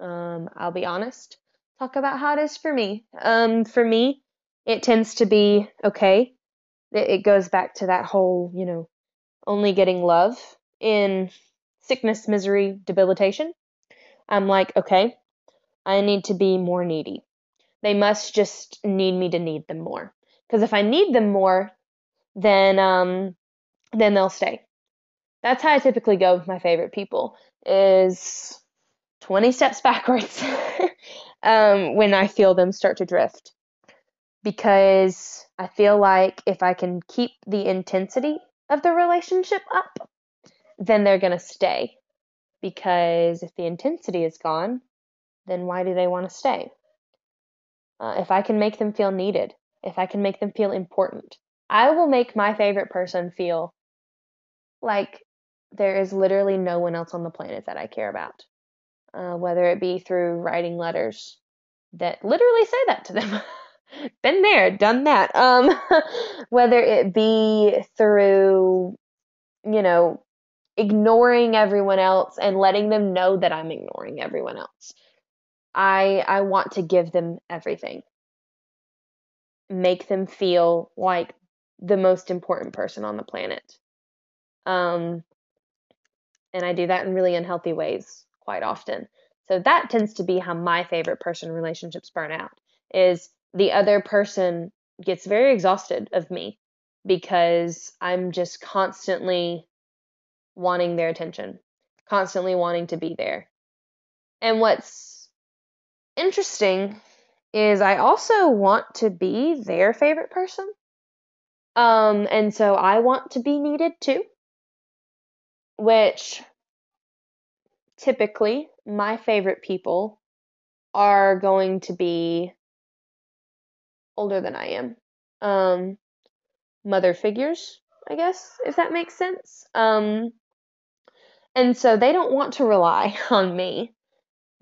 Um, I'll be honest. Talk about how it is for me. Um, for me, it tends to be okay it, it goes back to that whole, you know, only getting love in sickness, misery, debilitation. I'm like, okay, I need to be more needy. They must just need me to need them more. Because if I need them more, then um, then they'll stay. That's how I typically go with my favorite people. Is 20 steps [laughs] backwards um, when I feel them start to drift because I feel like if I can keep the intensity of the relationship up, then they're going to stay. Because if the intensity is gone, then why do they want to stay? Uh, if I can make them feel needed, if I can make them feel important, I will make my favorite person feel like there is literally no one else on the planet that I care about. Uh, whether it be through writing letters that literally say that to them. [laughs] Been there, done that. Um, [laughs] whether it be through, you know, ignoring everyone else and letting them know that I'm ignoring everyone else. I I want to give them everything. Make them feel like the most important person on the planet. Um, and I do that in really unhealthy ways quite often. So that tends to be how my favorite person relationships burn out is the other person gets very exhausted of me because I'm just constantly wanting their attention, constantly wanting to be there. And what's interesting is I also want to be their favorite person. Um, and so I want to be needed too, which typically my favorite people are going to be older than I am. Um, mother figures, I guess, if that makes sense. Um, and so they don't want to rely [laughs] on me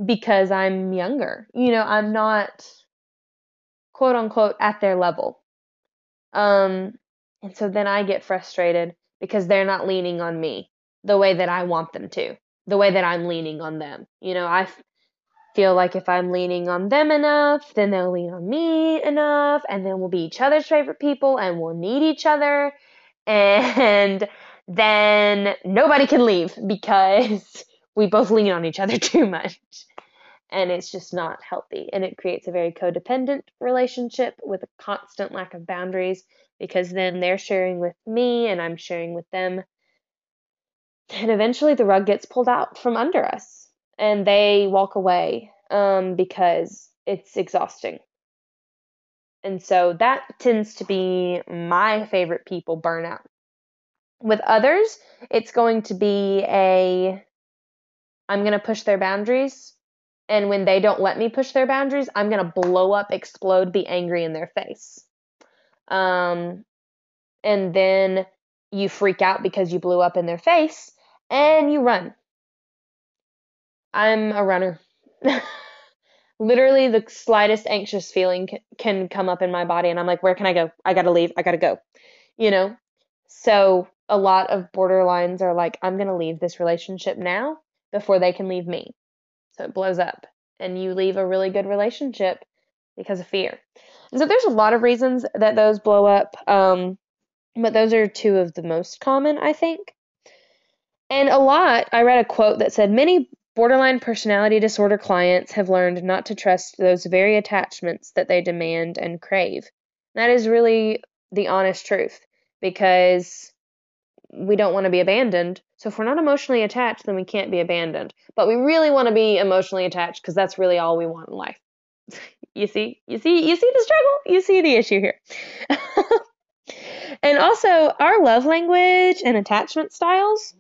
because I'm younger. You know, I'm not quote unquote at their level. Um, and so then I get frustrated because they're not leaning on me the way that I want them to, the way that I'm leaning on them. You know, I f- feel like if I'm leaning on them enough, then they'll lean on me enough, and then we'll be each other's favorite people and we'll need each other. [laughs] And then nobody can leave because [laughs] we both lean on each other [laughs] too much. And it's just not healthy. And it creates a very codependent relationship with a constant lack of boundaries because then they're sharing with me and I'm sharing with them. And eventually the rug gets pulled out from under us and they walk away um, because it's exhausting. And so that tends to be my favorite people burnout. With others, it's going to be a I'm going to push their boundaries. And when they don't let me push their boundaries, I'm going to blow up, explode, be angry in their face. Um, and then you freak out because you blew up in their face and you run. I'm a runner. [laughs] Literally, the slightest anxious feeling can, come up in my body, and I'm like, where can I go? I gotta leave. I gotta go. You know? So, a lot of borderlines are like, I'm gonna leave this relationship now before they can leave me. So, it blows up, and you leave a really good relationship because of fear. And so there's a lot of reasons that those blow up, um, but those are two of the most common, I think. And a lot, I read a quote that said many borderline personality disorder clients have learned not to trust those very attachments that they demand and crave. That is really the honest truth because we don't want to be abandoned. So if we're not emotionally attached, then we can't be abandoned. But we really want to be emotionally attached because that's really all we want in life. [laughs] You see, you see, you see the struggle. You see the issue here. [laughs] and also, our love language and attachment styles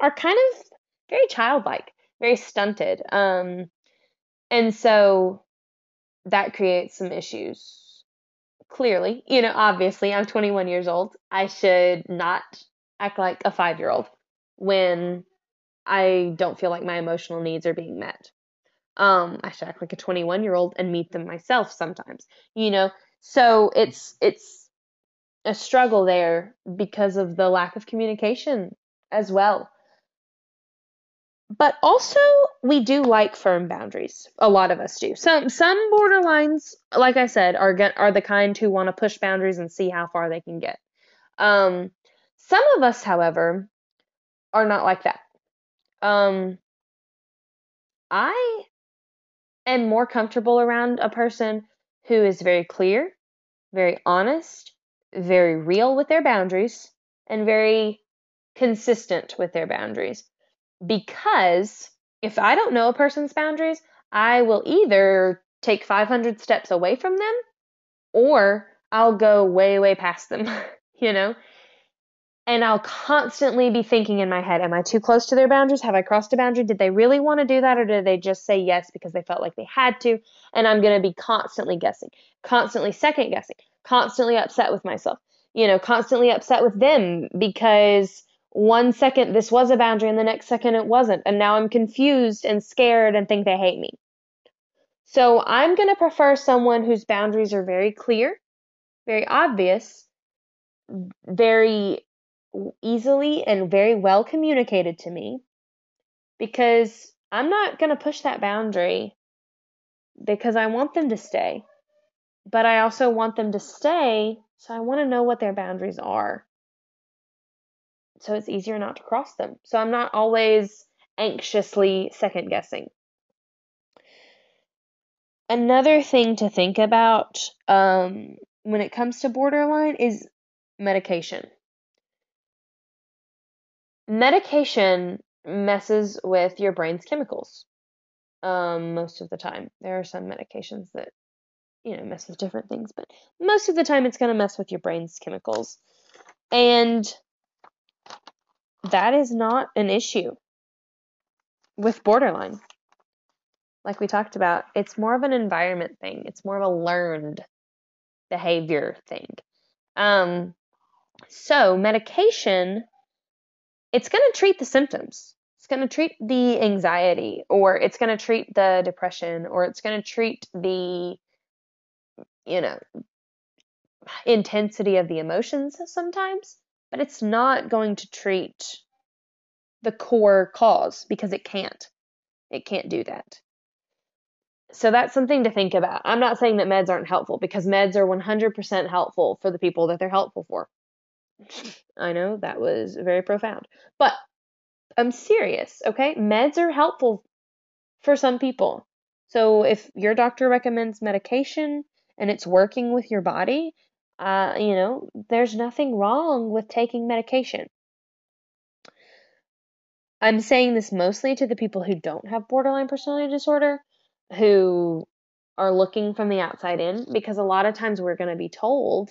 are kind of very childlike, very stunted. Um, and so that creates some issues. Clearly, you know, obviously, I'm 21 years old. I should not act like a five year old when I don't feel like my emotional needs are being met. Um, I should act like a 21 year old and meet them myself sometimes, you know? So it's, it's a struggle there because of the lack of communication as well. But also, we do like firm boundaries. A lot of us do. Some some borderlines, like I said, are are the kind who want to push boundaries and see how far they can get. Um, some of us, however, are not like that. Um, I am more comfortable around a person who is very clear, very honest, very real with their boundaries, and very consistent with their boundaries. Because if I don't know a person's boundaries, I will either take 500 steps away from them or I'll go way, way past them, [laughs] you know? And I'll constantly be thinking in my head, am I too close to their boundaries? Have I crossed a boundary? Did they really want to do that or did they just say yes because they felt like they had to? And I'm going to be constantly guessing, constantly second guessing, constantly upset with myself, you know, constantly upset with them because one second this was a boundary and the next second it wasn't. And now I'm confused and scared and think they hate me. So I'm going to prefer someone whose boundaries are very clear, very obvious, very easily and very well communicated to me because I'm not going to push that boundary because I want them to stay. But I also want them to stay, so I want to know what their boundaries are. So it's easier not to cross them. So I'm not always anxiously second guessing. Another thing to think about um, when it comes to borderline is medication. Medication messes with your brain's chemicals um, most of the time. There are some medications that, you know, mess with different things, but most of the time it's going to mess with your brain's chemicals. And that is not an issue with borderline. Like we talked about, it's more of an environment thing, it's more of a learned behavior thing. Um, so, medication, it's going to treat the symptoms. It's going to treat the anxiety, or it's going to treat the depression, or it's going to treat the, you know, intensity of the emotions sometimes, but it's not going to treat the core cause because it can't. It can't do that. So that's something to think about. I'm not saying that meds aren't helpful because meds are 100% helpful for the people that they're helpful for. I know that was very profound. But I'm serious, okay? Meds are helpful for some people. So if your doctor recommends medication and it's working with your body, uh, you know, there's nothing wrong with taking medication. I'm saying this mostly to the people who don't have borderline personality disorder, who are looking from the outside in, because a lot of times we're going to be told,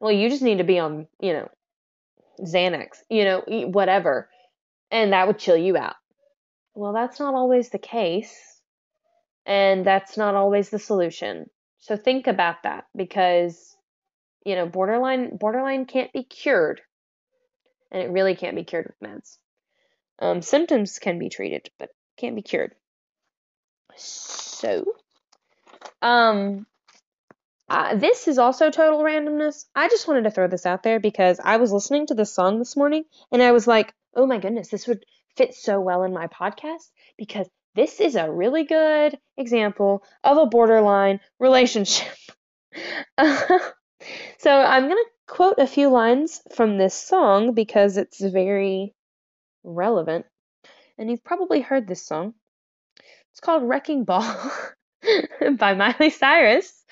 well, you just need to be on, you know, Xanax, you know, whatever, and that would chill you out. Well, that's not always the case, and that's not always the solution. So think about that because you know, borderline borderline can't be cured. And it really can't be cured with meds. Um, symptoms can be treated, but can't be cured. So, um, uh, this is also total randomness. I just wanted to throw this out there because I was listening to this song this morning and I was like, oh my goodness, this would fit so well in my podcast because this is a really good example of a borderline relationship. [laughs] so I'm going to quote a few lines from this song because it's very relevant. And you've probably heard this song. It's called Wrecking Ball [laughs] [laughs] by Miley Cyrus.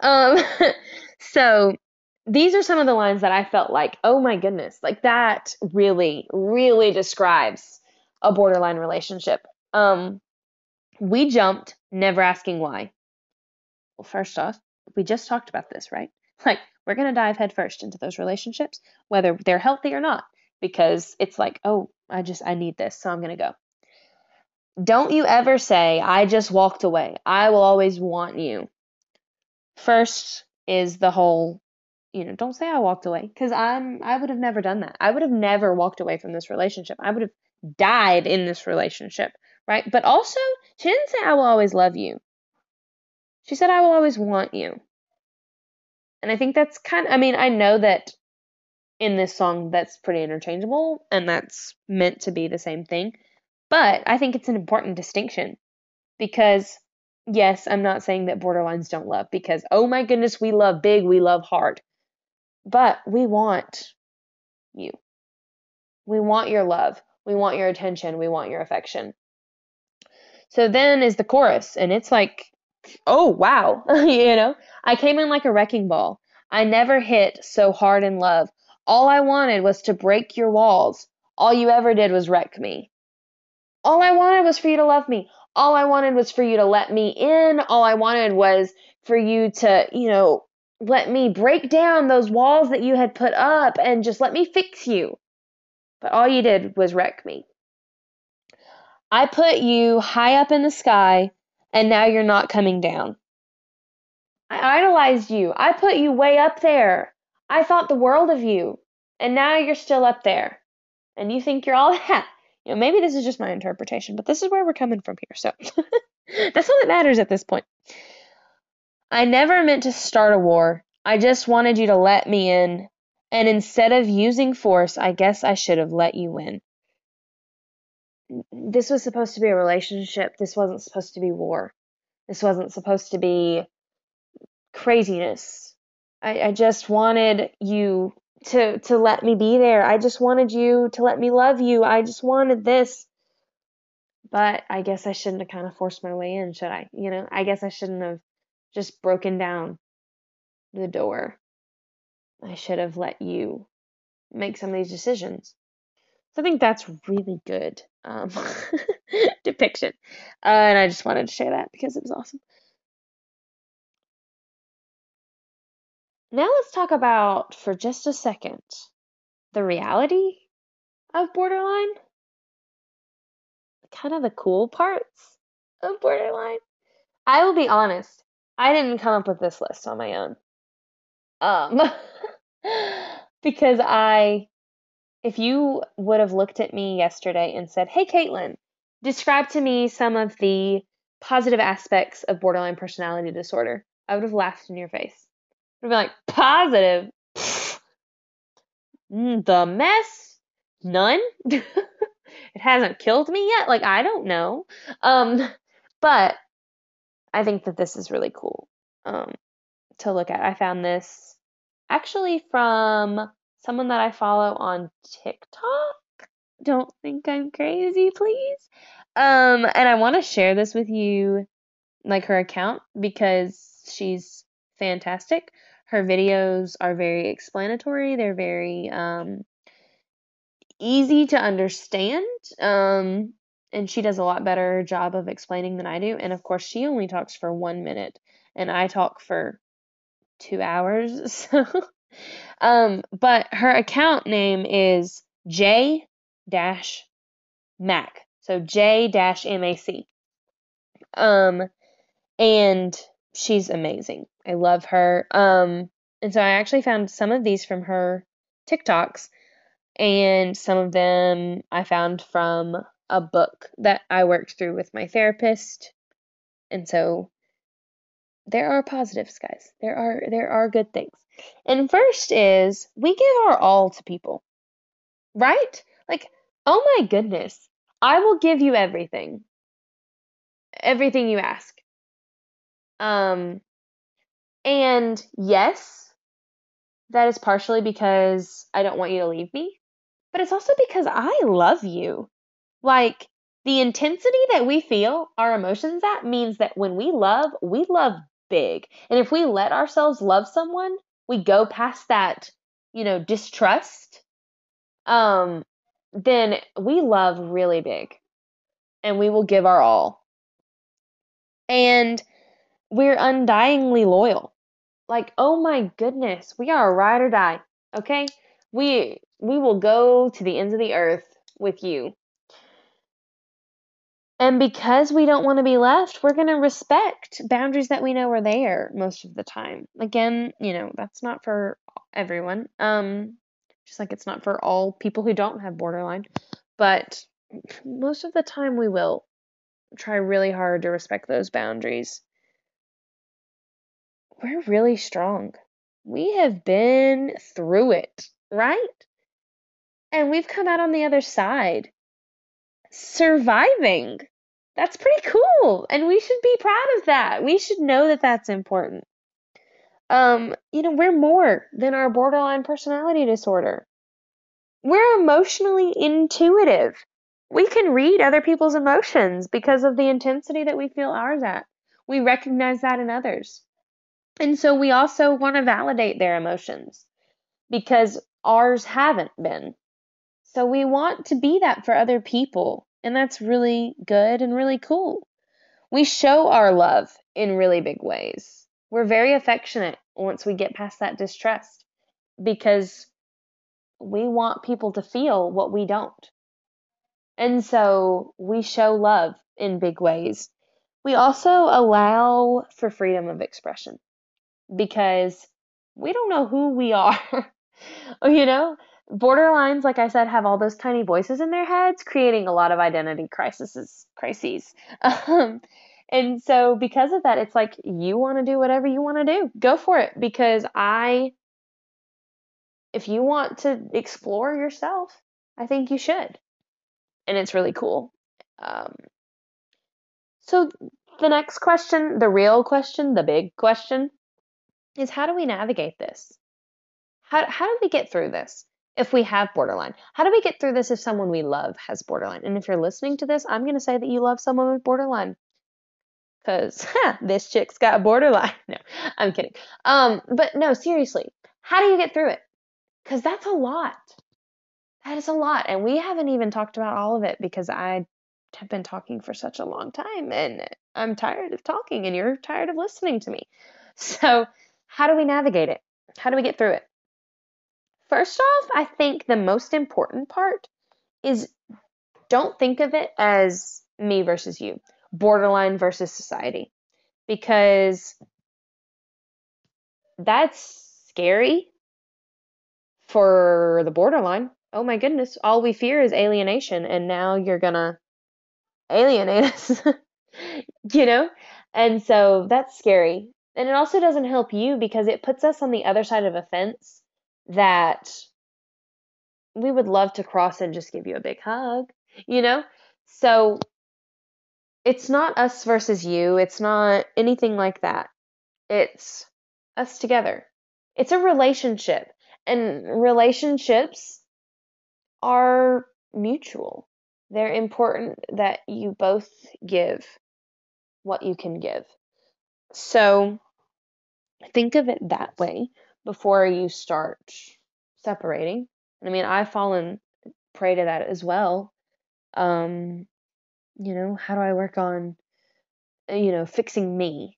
Um, [laughs] so these are some of the lines that I felt like, oh my goodness, like that really, really describes a borderline relationship. Um, we jumped, never asking why. Well, first off, we just talked about this, right? [laughs] Like, we're going to dive headfirst into those relationships, whether they're healthy or not, because it's like, oh, I just, I need this, so I'm going to go. Don't you ever say, I just walked away. I will always want you. First is the whole, you know, don't say I walked away because I'm, I would have never done that. I would have never walked away from this relationship. I would have died in this relationship, right? But also, she didn't say I will always love you. She said I will always want you. And I think that's kind of, I mean, I know that in this song that's pretty interchangeable and that's meant to be the same thing. But I think it's an important distinction because, yes, I'm not saying that borderlines don't love because, oh my goodness, we love big, we love hard. But we want you. We want your love. We want your attention. We want your affection. So then is the chorus, and it's like, oh wow, [laughs] you know, I came in like a wrecking ball. I never hit so hard in love. All I wanted was to break your walls. All you ever did was wreck me. All I wanted was for you to love me. All I wanted was for you to let me in. All I wanted was for you to, you know, let me break down those walls that you had put up and just let me fix you. But all you did was wreck me. I put you high up in the sky and now you're not coming down. I idolized you. I put you way up there. I thought the world of you. And now you're still up there. And you think you're all [laughs] that. You know, maybe this is just my interpretation, but this is where we're coming from here. So [laughs] That's all that matters at this point. I never meant to start a war. I just wanted you to let me in. And instead of using force, I guess I should have let you in. This was supposed to be a relationship. This wasn't supposed to be war. This wasn't supposed to be craziness. I, I just wanted you to to let me be there. I just wanted you to let me love you. I just wanted this. But I guess I shouldn't have kind of forced my way in, should I? You know, I guess I shouldn't have just broken down the door. I should have let you make some of these decisions. So I think that's really good um, [laughs] depiction. Uh, and I just wanted to share that because it was awesome. Now let's talk about, for just a second, the reality of borderline. Kind of the cool parts of borderline. I will be honest, I didn't come up with this list on my own. Um, [laughs] because I, if you would have looked at me yesterday and said, Hey, Caitlin, describe to me some of the positive aspects of borderline personality disorder, I would have laughed in your face. I'd be like, Positive? Mm, the mess? None? [laughs] it hasn't killed me yet? Like, I don't know. Um, but I think that this is really cool um, to look at. I found this actually from someone that I follow on TikTok. Don't think I'm crazy, please. Um, and I want to share this with you, like her account, because she's fantastic. Her videos are very explanatory. They're very um, easy to understand. Um, and she does a lot better job of explaining than I do. And of course, she only talks for one minute, and I talk for two hours. [laughs] So, um, but her account name is J dash Mac. So J dash M A C. Um, and she's amazing. I love her. Um, and so I actually found some of these from her TikToks, and some of them I found from a book that I worked through with my therapist. And so there are positives, guys. There are there are good things. And first is we give our all to people. Right? Like, oh my goodness. I will give you everything. Everything you ask. Um and yes, that is partially because I don't want you to leave me, but it's also because I love you. Like the intensity that we feel our emotions at means that when we love, we love big. And if we let ourselves love someone, we go past that, you know, distrust, um, then we love really big and we will give our all. And we're undyingly loyal. Like, oh my goodness, we are a ride or die. Okay? We we will go to the ends of the earth with you. And because we don't want to be left, we're going to respect boundaries that we know are there most of the time. Again, you know, that's not for everyone. Um just like it's not for all people who don't have borderline, but most of the time we will try really hard to respect those boundaries. We're really strong. We have been through it, right? And we've come out on the other side surviving. That's pretty cool. And we should be proud of that. We should know that that's important. Um, you know, we're more than our borderline personality disorder. We're emotionally intuitive. We can read other people's emotions because of the intensity that we feel ours at. We recognize that in others. And so we also want to validate their emotions because ours haven't been. So we want to be that for other people. And that's really good and really cool. We show our love in really big ways. We're very affectionate once we get past that distrust because we want people to feel what we don't. And so we show love in big ways. We also allow for freedom of expression because we don't know who we are. [laughs] you know, borderlines like i said have all those tiny voices in their heads creating a lot of identity crises crises [laughs] um, and so because of that, it's like you want to do whatever you want to do. Go for it because I if you want to explore yourself, I think you should. And it's really cool. Um, so the next question, the real question, the big question is how do we navigate this? How how do we get through this? if we have borderline? How do we get through this if someone we love has borderline? And if you're listening to this, I'm going to say that you love someone with borderline. Because [laughs] this chick's got borderline. [laughs] No, I'm kidding. Um, but no, seriously, how do you get through it? Because that's a lot. That is a lot. And we haven't even talked about all of it because I have been talking for such a long time and I'm tired of talking and you're tired of listening to me. [laughs] So, how do we navigate it? How do we get through it? First off, I think the most important part is don't think of it as me versus you, borderline versus society, because that's scary for the borderline. Oh my goodness, all we fear is alienation, and now you're gonna alienate [laughs] us, you know? And so that's scary. And it also doesn't help you because it puts us on the other side of a fence that we would love to cross and just give you a big hug, you know? So it's not us versus you, it's not anything like that. It's us together. It's a relationship, and relationships are mutual. They're important that you both give what you can give. So think of it that way before you start separating. I mean, I've fallen prey to that as well. Um, you know, how do I work on, you know, fixing me?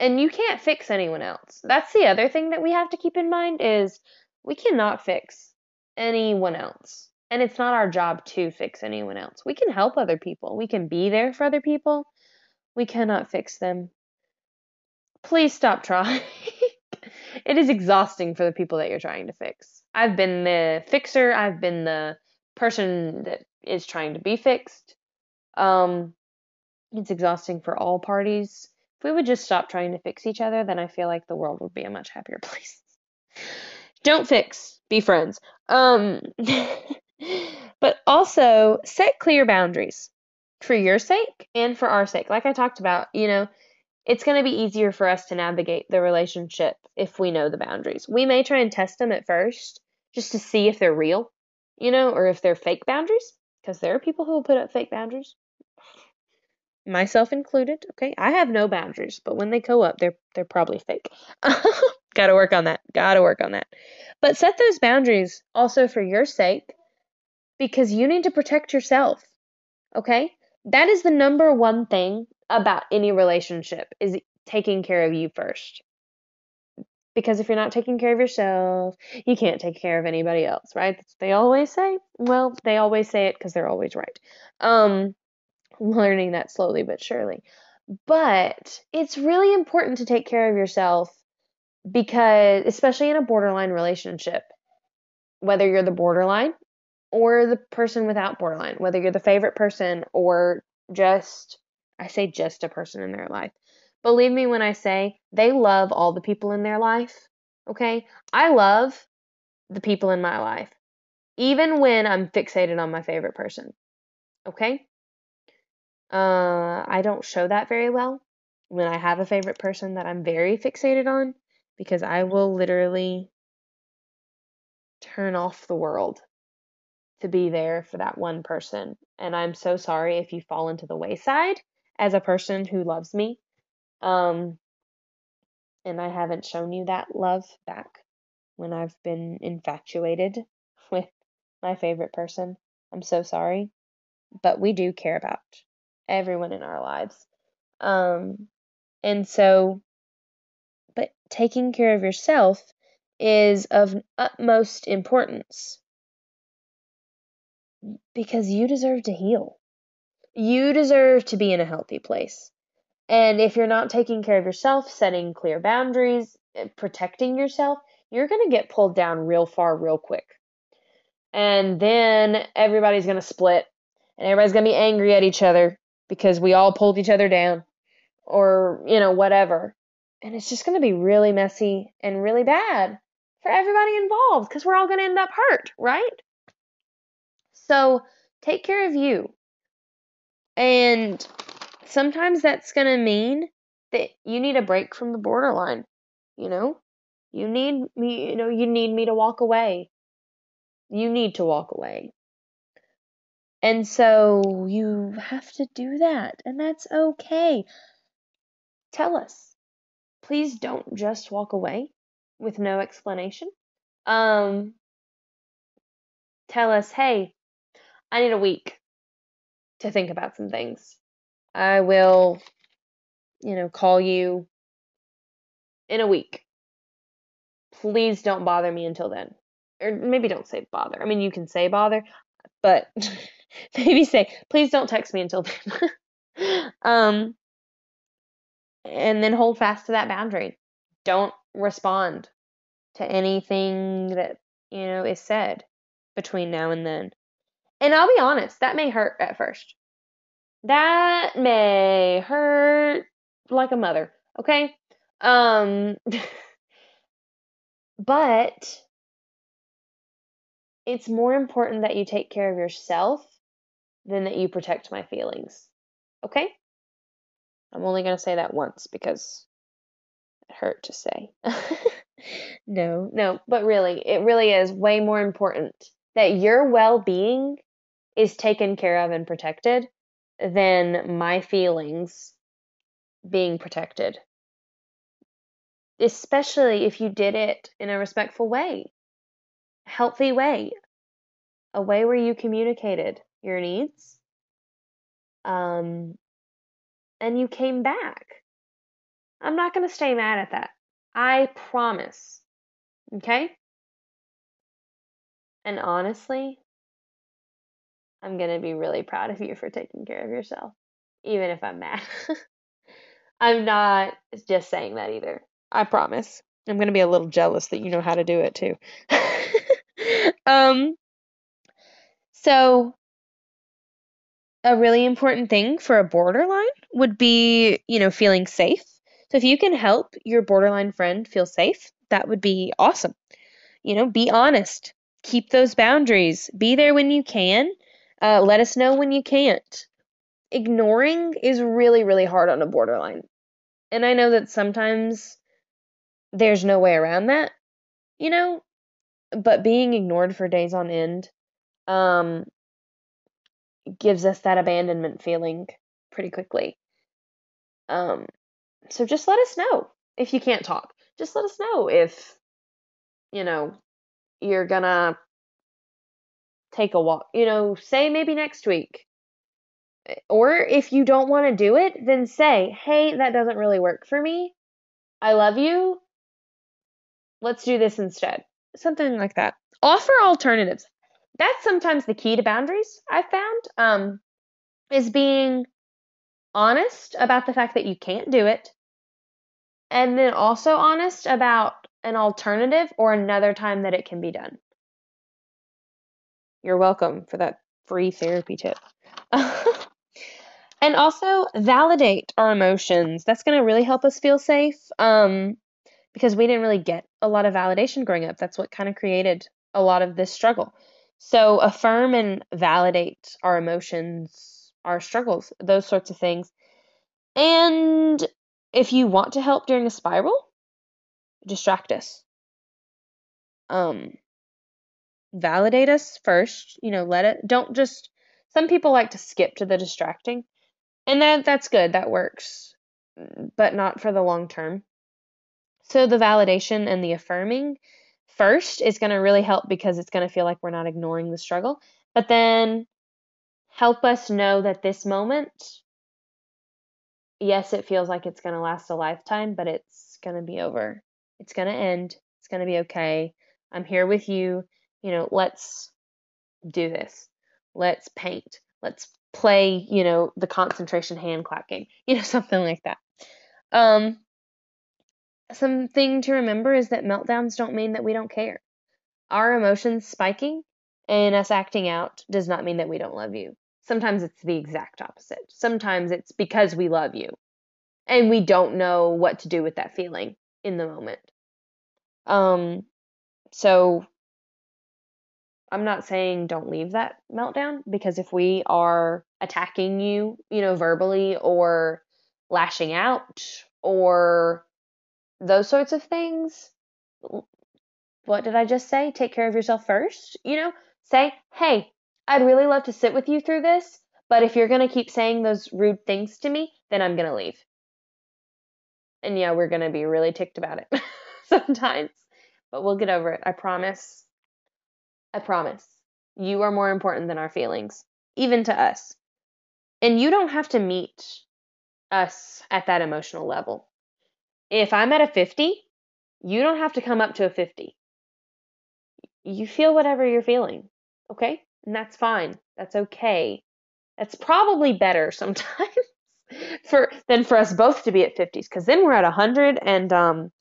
And you can't fix anyone else. That's the other thing that we have to keep in mind is we cannot fix anyone else. And it's not our job to fix anyone else. We can help other people. We can be there for other people. We cannot fix them. Please stop trying. [laughs] it is exhausting for the people that you're trying to fix. I've been the fixer, I've been the person that is trying to be fixed. Um, it's exhausting for all parties. If we would just stop trying to fix each other, then I feel like the world would be a much happier [laughs] place. Don't fix, be friends. Um, [laughs] but also set clear boundaries for your sake and for our sake. Like I talked about, you know, it's going to be easier for us to navigate the relationship if we know the boundaries. We may try and test them at first just to see if they're real, you know, or if they're fake boundaries, because there are people who will put up fake boundaries. Myself included, okay? I have no boundaries, but when they go up, they're they're probably fake. [laughs] Got to work on that. Got to work on that. But set those boundaries also for your sake because you need to protect yourself. Okay? That is the number one thing about any relationship is taking care of you first. Because if you're not taking care of yourself, you can't take care of anybody else, right? That's they always say. Well, they always say it because they're always right. Um, [laughs] learning that slowly but surely. But it's really important to take care of yourself because, especially in a borderline relationship, whether you're the borderline or the person without borderline, whether you're the favorite person or just I say just a person in their life. Believe me when I say they love all the people in their life. Okay? I love the people in my life, even when I'm fixated on my favorite person. Okay? Uh, I don't show that very well when I have a favorite person that I'm very fixated on because I will literally turn off the world to be there for that one person. And I'm so sorry if you fall into the wayside as a person who loves me. Um, and I haven't shown you that love back when I've been infatuated [laughs] with my favorite person. I'm so sorry. But we do care about everyone in our lives. Um, and so, but taking care of yourself is of utmost importance because you deserve to heal. You deserve to be in a healthy place. And if you're not taking care of yourself, setting clear boundaries, eh, protecting yourself, you're going to get pulled down real far, real quick. And then everybody's going to split and everybody's going to be angry at each other because we all pulled each other down. or, you know, whatever. And it's just going to be really messy and really bad for everybody involved because we're all going to end up hurt, right? So take care of you. And sometimes that's going to mean that you need a break from the borderline, you know? You need me, you know, you need me to walk away. You need to walk away. And so you have to do that, and that's okay. Tell us. Please don't just walk away with no explanation. Um, tell us, hey, I need a week to think about some things. I will, you know, call you in a week. Please don't bother me until then. Or maybe don't say bother. I mean, you can say bother, but [laughs] maybe say, please don't text me until then. [laughs] um, and then hold fast to that boundary. Don't respond to anything that, you know, is said between now and then. And I'll be honest, that may hurt at first. That may hurt like a mother, okay? Um [laughs] but it's more important that you take care of yourself than that you protect my feelings. Okay? I'm only going to say that once because it hurt to say. [laughs] no, no, but really, it really is way more important that your well being is taken care of and protected than my feelings being protected. Especially if you did it in a respectful way, healthy way, a way where you communicated your needs um, and you came back. I'm not going to stay mad at that. I promise. Okay? And honestly, I'm going to be really proud of you for taking care of yourself, even if I'm mad. [laughs] I'm not just saying that either. I promise. I'm going to be a little jealous that you know how to do it too. [laughs] um so a really important thing for a borderline would be, you know, feeling safe. So if you can help your borderline friend feel safe, that would be awesome. You know, be honest. Keep those boundaries. Be there when you can. Uh, let us know when you can't. Ignoring is really, really hard on a borderline. And I know that sometimes there's no way around that, you know, but being ignored for days on end um, gives us that abandonment feeling pretty quickly. Um, so just let us know if you can't talk. Just let us know if, you know, you're gonna take a walk. You know, say maybe next week. Or if you don't want to do it, then say, hey, that doesn't really work for me. I love you. Let's do this instead. Something like that. Offer alternatives that's sometimes the key to boundaries I've found um, is being honest about the fact that you can't do it and then also honest about an alternative or another time that it can be done. You're welcome for that free therapy tip. [laughs] and also validate our emotions. That's going to really help us feel safe um, because we didn't really get a lot of validation growing up. That's what kind of created a lot of this struggle. So affirm and validate our emotions, our struggles, those sorts of things. And if you want to help during a spiral, distract us. Um validate us first, you know, let it don't just some people like to skip to the distracting. And that that's good, that works. But not for the long term. So the validation and the affirming first is going to really help because it's going to feel like we're not ignoring the struggle. But then help us know that this moment, yes, it feels like it's going to last a lifetime, but it's going to be over. It's going to end. It's going to be okay. I'm here with you. You know, let's do this. Let's paint. Let's play, you know, the concentration hand clap game. [laughs] You know, something like that. Um, something to remember is that meltdowns don't mean that we don't care. Our emotions spiking and us acting out does not mean that we don't love you. Sometimes it's the exact opposite. Sometimes it's because we love you and we don't know what to do with that feeling in the moment. Um, so I'm not saying don't leave that meltdown because if we are attacking you, you know, verbally or lashing out or those sorts of things, what did I just say? Take care of yourself first. You know, say, hey, I'd really love to sit with you through this, but if you're going to keep saying those rude things to me, then I'm going to leave. And yeah, we're going to be really ticked about it [laughs] sometimes, but we'll get over it. I promise. I promise. You are more important than our feelings, even to us. And you don't have to meet us at that emotional level. If I'm at a 50, you don't have to come up to a 50. You feel whatever you're feeling, okay? And that's fine. That's okay. That's probably better [laughs] sometimes for than for us both to be at 50s cuz then we're at 100 and um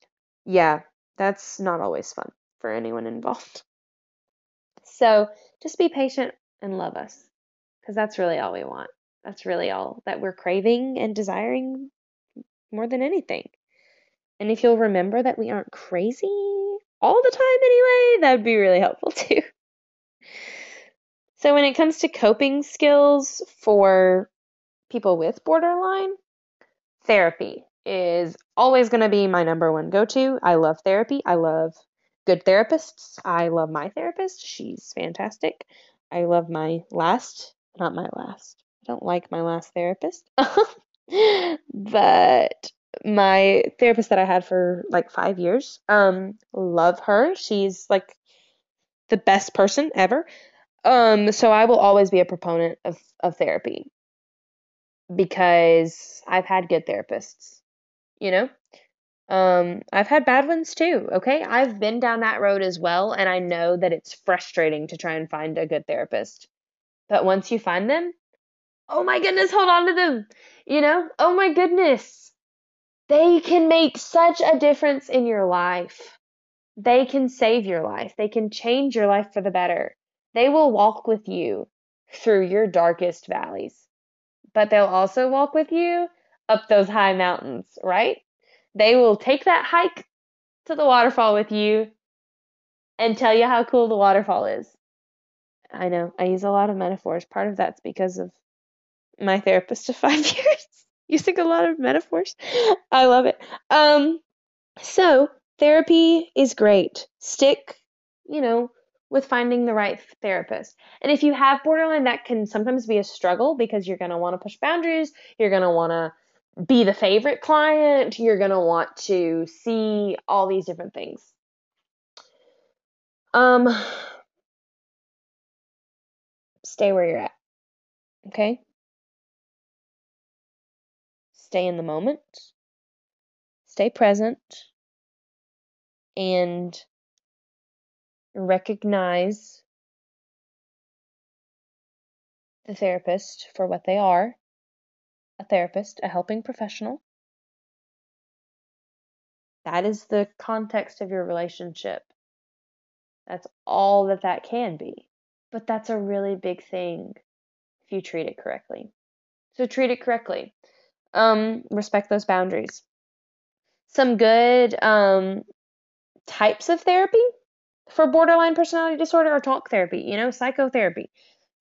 yeah, that's not always fun for anyone involved. So, just be patient and love us cuz that's really all we want. That's really all that we're craving and desiring more than anything. And if you'll remember that we aren't crazy all the time anyway, that would be really helpful [laughs] too. So, when it comes to coping skills for people with borderline, therapy is always going to be my number one go to. I love therapy. I love good therapists. I love my therapist. She's fantastic. I love my last, not my last. I don't like my last therapist. [laughs] but my therapist that I had for like 5 years, um love her. She's like the best person ever. Um, so I will always be a proponent of, of therapy because I've had good therapists, you know? Um, I've had bad ones too, okay? I've been down that road as well, and I know that it's frustrating to try and find a good therapist. But once you find them, oh my goodness, hold on to them. You know? Oh my goodness. They can make such a difference in your life. They can save your life. They can change your life for the better. They will walk with you through your darkest valleys, but they'll also walk with you up those high mountains, right? They will take that hike to the waterfall with you and tell you how cool the waterfall is. I know, I use a lot of metaphors. Part of that's because of my therapist of [laughs] five years using a lot of metaphors. I love it. Um, so therapy is great. Stick, you know, with finding the right therapist. And if you have borderline, that can sometimes be a struggle because you're going to want to push boundaries. You're going to want to be the favorite client. You're going to want to see all these different things. Um, stay where you're at. Okay? Stay in the moment. Stay present. And recognize the therapist for what they are a therapist, a helping professional. That is the context of your relationship. That's all that that can be. But that's a really big thing if you treat it correctly. So treat it correctly. Um, respect those boundaries. Some good um, types of therapy for borderline personality disorder or talk therapy, you know, psychotherapy.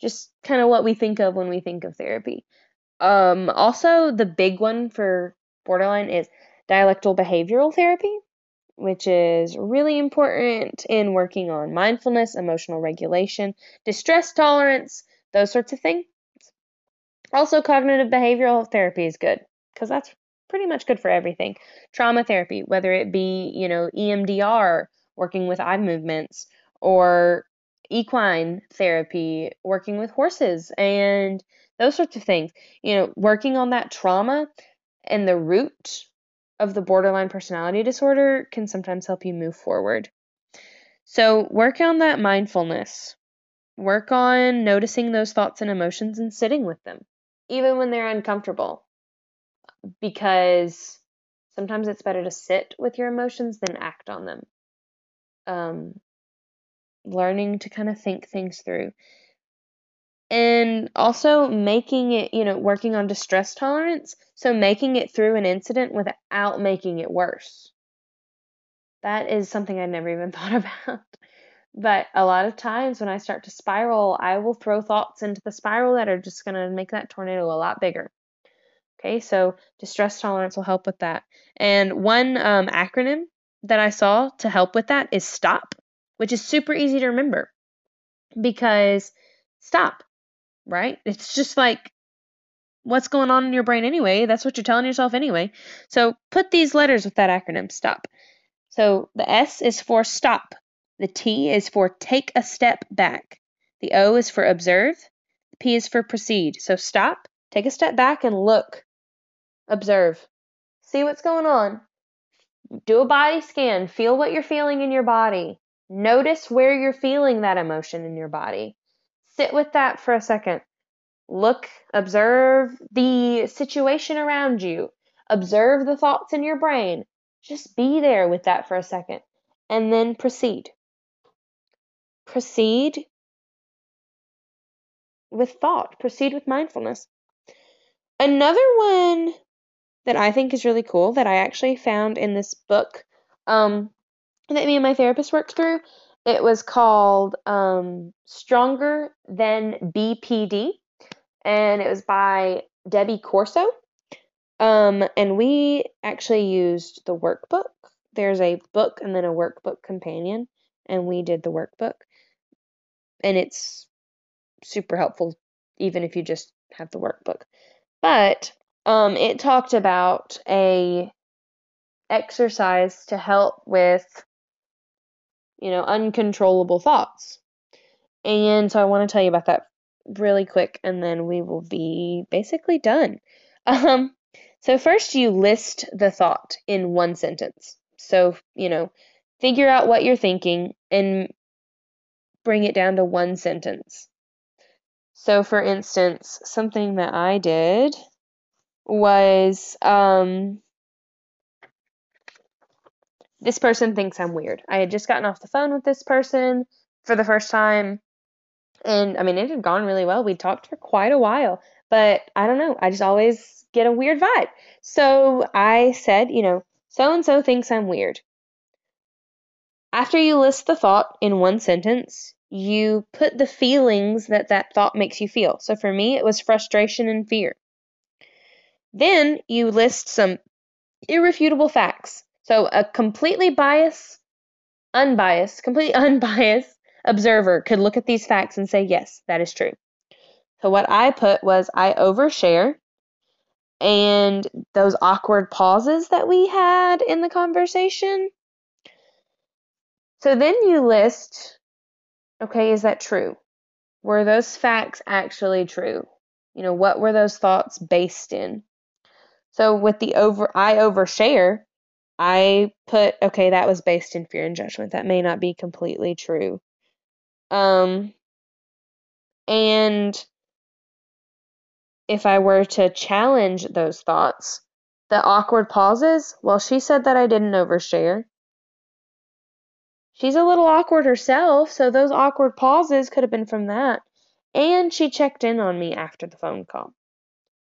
Just kind of what we think of when we think of therapy. Um, also, the big one for borderline is dialectical behavioral therapy, which is really important in working on mindfulness, emotional regulation, distress tolerance, those sorts of things. Also, cognitive behavioral therapy is good because that's pretty much good for everything. Trauma therapy, whether it be, you know, EMDR working with eye movements, or equine therapy, working with horses, and those sorts of things. You know, working on that trauma and the root of the borderline personality disorder can sometimes help you move forward. So, work on that mindfulness. Work on noticing those thoughts and emotions and sitting with them, even when they're uncomfortable. Because sometimes it's better to sit with your emotions than act on them um, learning to kind of think things through. And also making it, you know, working on distress tolerance. So making it through an incident without making it worse. That is something I never even [laughs] thought about. But a lot of times when I start to spiral, I will throw thoughts into the spiral that are just going to make that tornado a lot bigger. Okay, so distress tolerance will help with that. And one um, acronym that I saw to help with that is STOP, which is super easy to remember because stop right? It's just like what's going on in your brain anyway. That's what you're telling yourself anyway. So put these letters with that acronym STOP. So the S is for stop. The T is for take a step back. The O is for observe. The P is for proceed. So stop, take a step back and look. Observe. See what's going on. Do a body scan. Feel what you're feeling in your body. Notice where you're feeling that emotion in your body. Sit with that for a second. Look, observe the situation around you. Observe the thoughts in your brain. Just be there with that for a second and then proceed. Proceed with thought, proceed with mindfulness. Another one that I think is really cool that I actually found in this book um, that me and my therapist worked through it was called um, Stronger Than BPD, and it was by Debbie Corso. Um, and we actually used the workbook. There's a book and then a workbook companion, and we did the workbook. And it's super helpful, even if you just have the workbook. But um, it talked about a exercise to help with you know, uncontrollable thoughts. And so I want to tell you about that really quick and then we will be basically done. [laughs] Um, so first you list the thought in one sentence. So, you know, figure out what you're thinking and bring it down to one sentence. So for instance, something that I did was um this person thinks I'm weird. I had just gotten off the phone with this person for the first time. And I mean, it had gone really well. We talked for quite a while, but I don't know. I just always get a weird vibe. So I said, you know, so and so thinks I'm weird. After you list the thought in one sentence, you put the feelings that that thought makes you feel. So for me, it was frustration and fear. Then you list some irrefutable facts so a completely biased, unbiased, completely [laughs] unbiased observer could look at these facts and say, yes, that is true. So what I put was I overshare and those awkward pauses that we had in the conversation. So then you list, okay, is that true? Were those facts actually true? You know, what were those thoughts based in? So with the over, I overshare, I put, okay, that was based in fear and judgment. That may not be completely true. Um, and if I were to challenge those thoughts, the awkward pauses, well, she said that I didn't overshare. She's a little awkward herself, so those awkward pauses could have been from that. And she checked in on me after the phone call.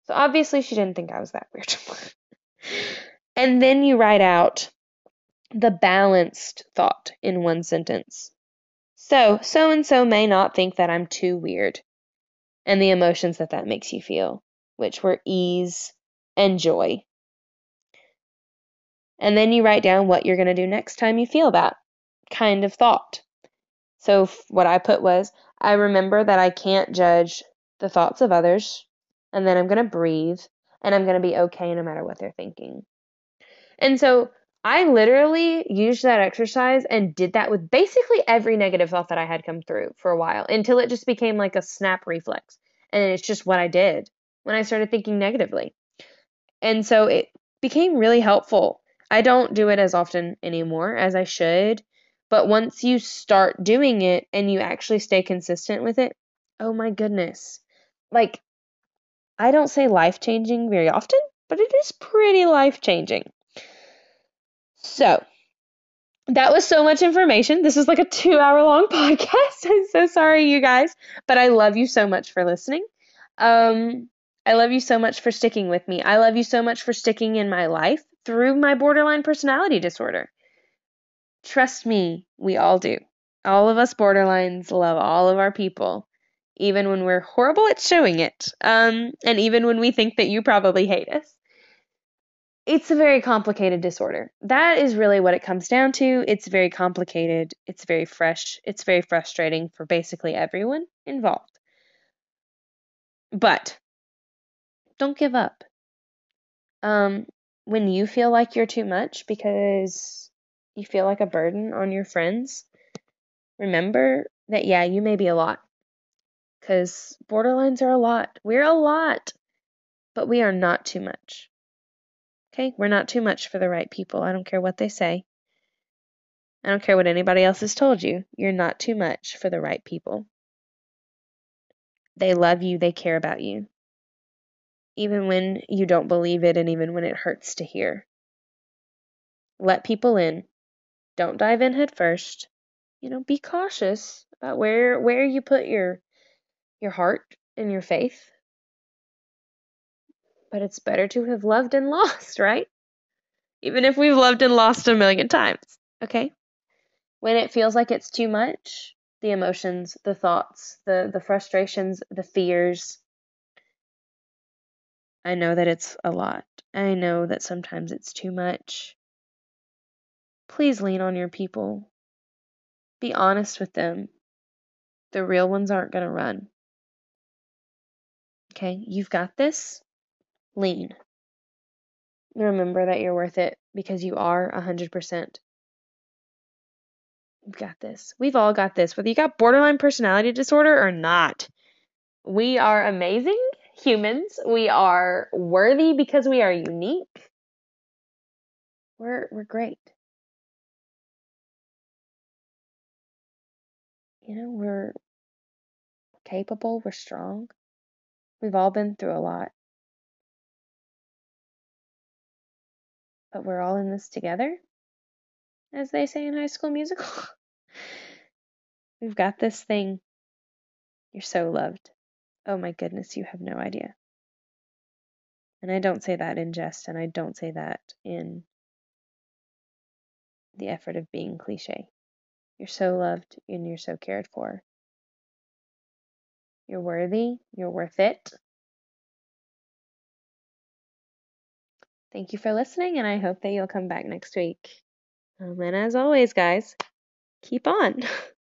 So obviously she didn't think I was that weird. [laughs] And then you write out the balanced thought in one sentence. So, so and so may not think that I'm too weird, and the emotions that that makes you feel, which were ease and joy. And then you write down what you're going to do next time you feel that kind of thought. So, what I put was I remember that I can't judge the thoughts of others, and then I'm going to breathe, and I'm going to be okay no matter what they're thinking. And so I literally used that exercise and did that with basically every negative thought that I had come through for a while until it just became like a snap reflex. And it's just what I did when I started thinking negatively. And so it became really helpful. I don't do it as often anymore as I should, but once you start doing it and you actually stay consistent with it, oh my goodness. Like, I don't say life changing very often, but it is pretty life changing. So, that was so much information. This is like a two hour long [laughs] podcast. I'm so sorry, you guys, but I love you so much for listening. Um, I love you so much for sticking with me. I love you so much for sticking in my life through my borderline personality disorder. Trust me, we all do. All of us borderlines love all of our people, even when we're horrible at showing it, um, and even when we think that you probably hate us. It's a very complicated disorder. That is really what it comes down to. It's very complicated. It's very fresh. It's very frustrating for basically everyone involved. But don't give up. Um, when you feel like you're too much because you feel like a burden on your friends, remember that, yeah, you may be a lot. Because borderlines are a lot. We're a lot. But we are not too much. Okay? We're not too much for the right people. I don't care what they say. I don't care what anybody else has told you. You're not too much for the right people. They love you, they care about you. Even when you don't believe it and even when it hurts to hear. Let people in. Don't dive in head first. You know, be cautious about where where you put your your heart and your faith. But it's better to have loved and lost, [laughs] right? Even if we've loved and lost a million times, okay? When it feels like it's too much, the emotions, the thoughts, the the frustrations, the fears, I know that it's a lot. I know that sometimes it's too much. Please lean on your people. Be honest with them. The real ones aren't going to run. Okay, you've got this. Lean. Remember that you're worth it because you are 100%. We've got this. We've all got this, whether you got borderline personality disorder or not. We are amazing humans. We are worthy because we are unique. We're we're great. You know, we're capable, we're strong. We've all been through a lot. But we're all in this together, as they say in High School Musical. [laughs] We've got this thing. You're so loved. Oh my goodness, you have no idea. And I don't say that in jest, and I don't say that in the effort of being cliche. You're so loved and you're so cared for. You're worthy, you're worth it. Thank you for listening, and I hope that you'll come back next week. Um, and as always, guys, keep on. [laughs]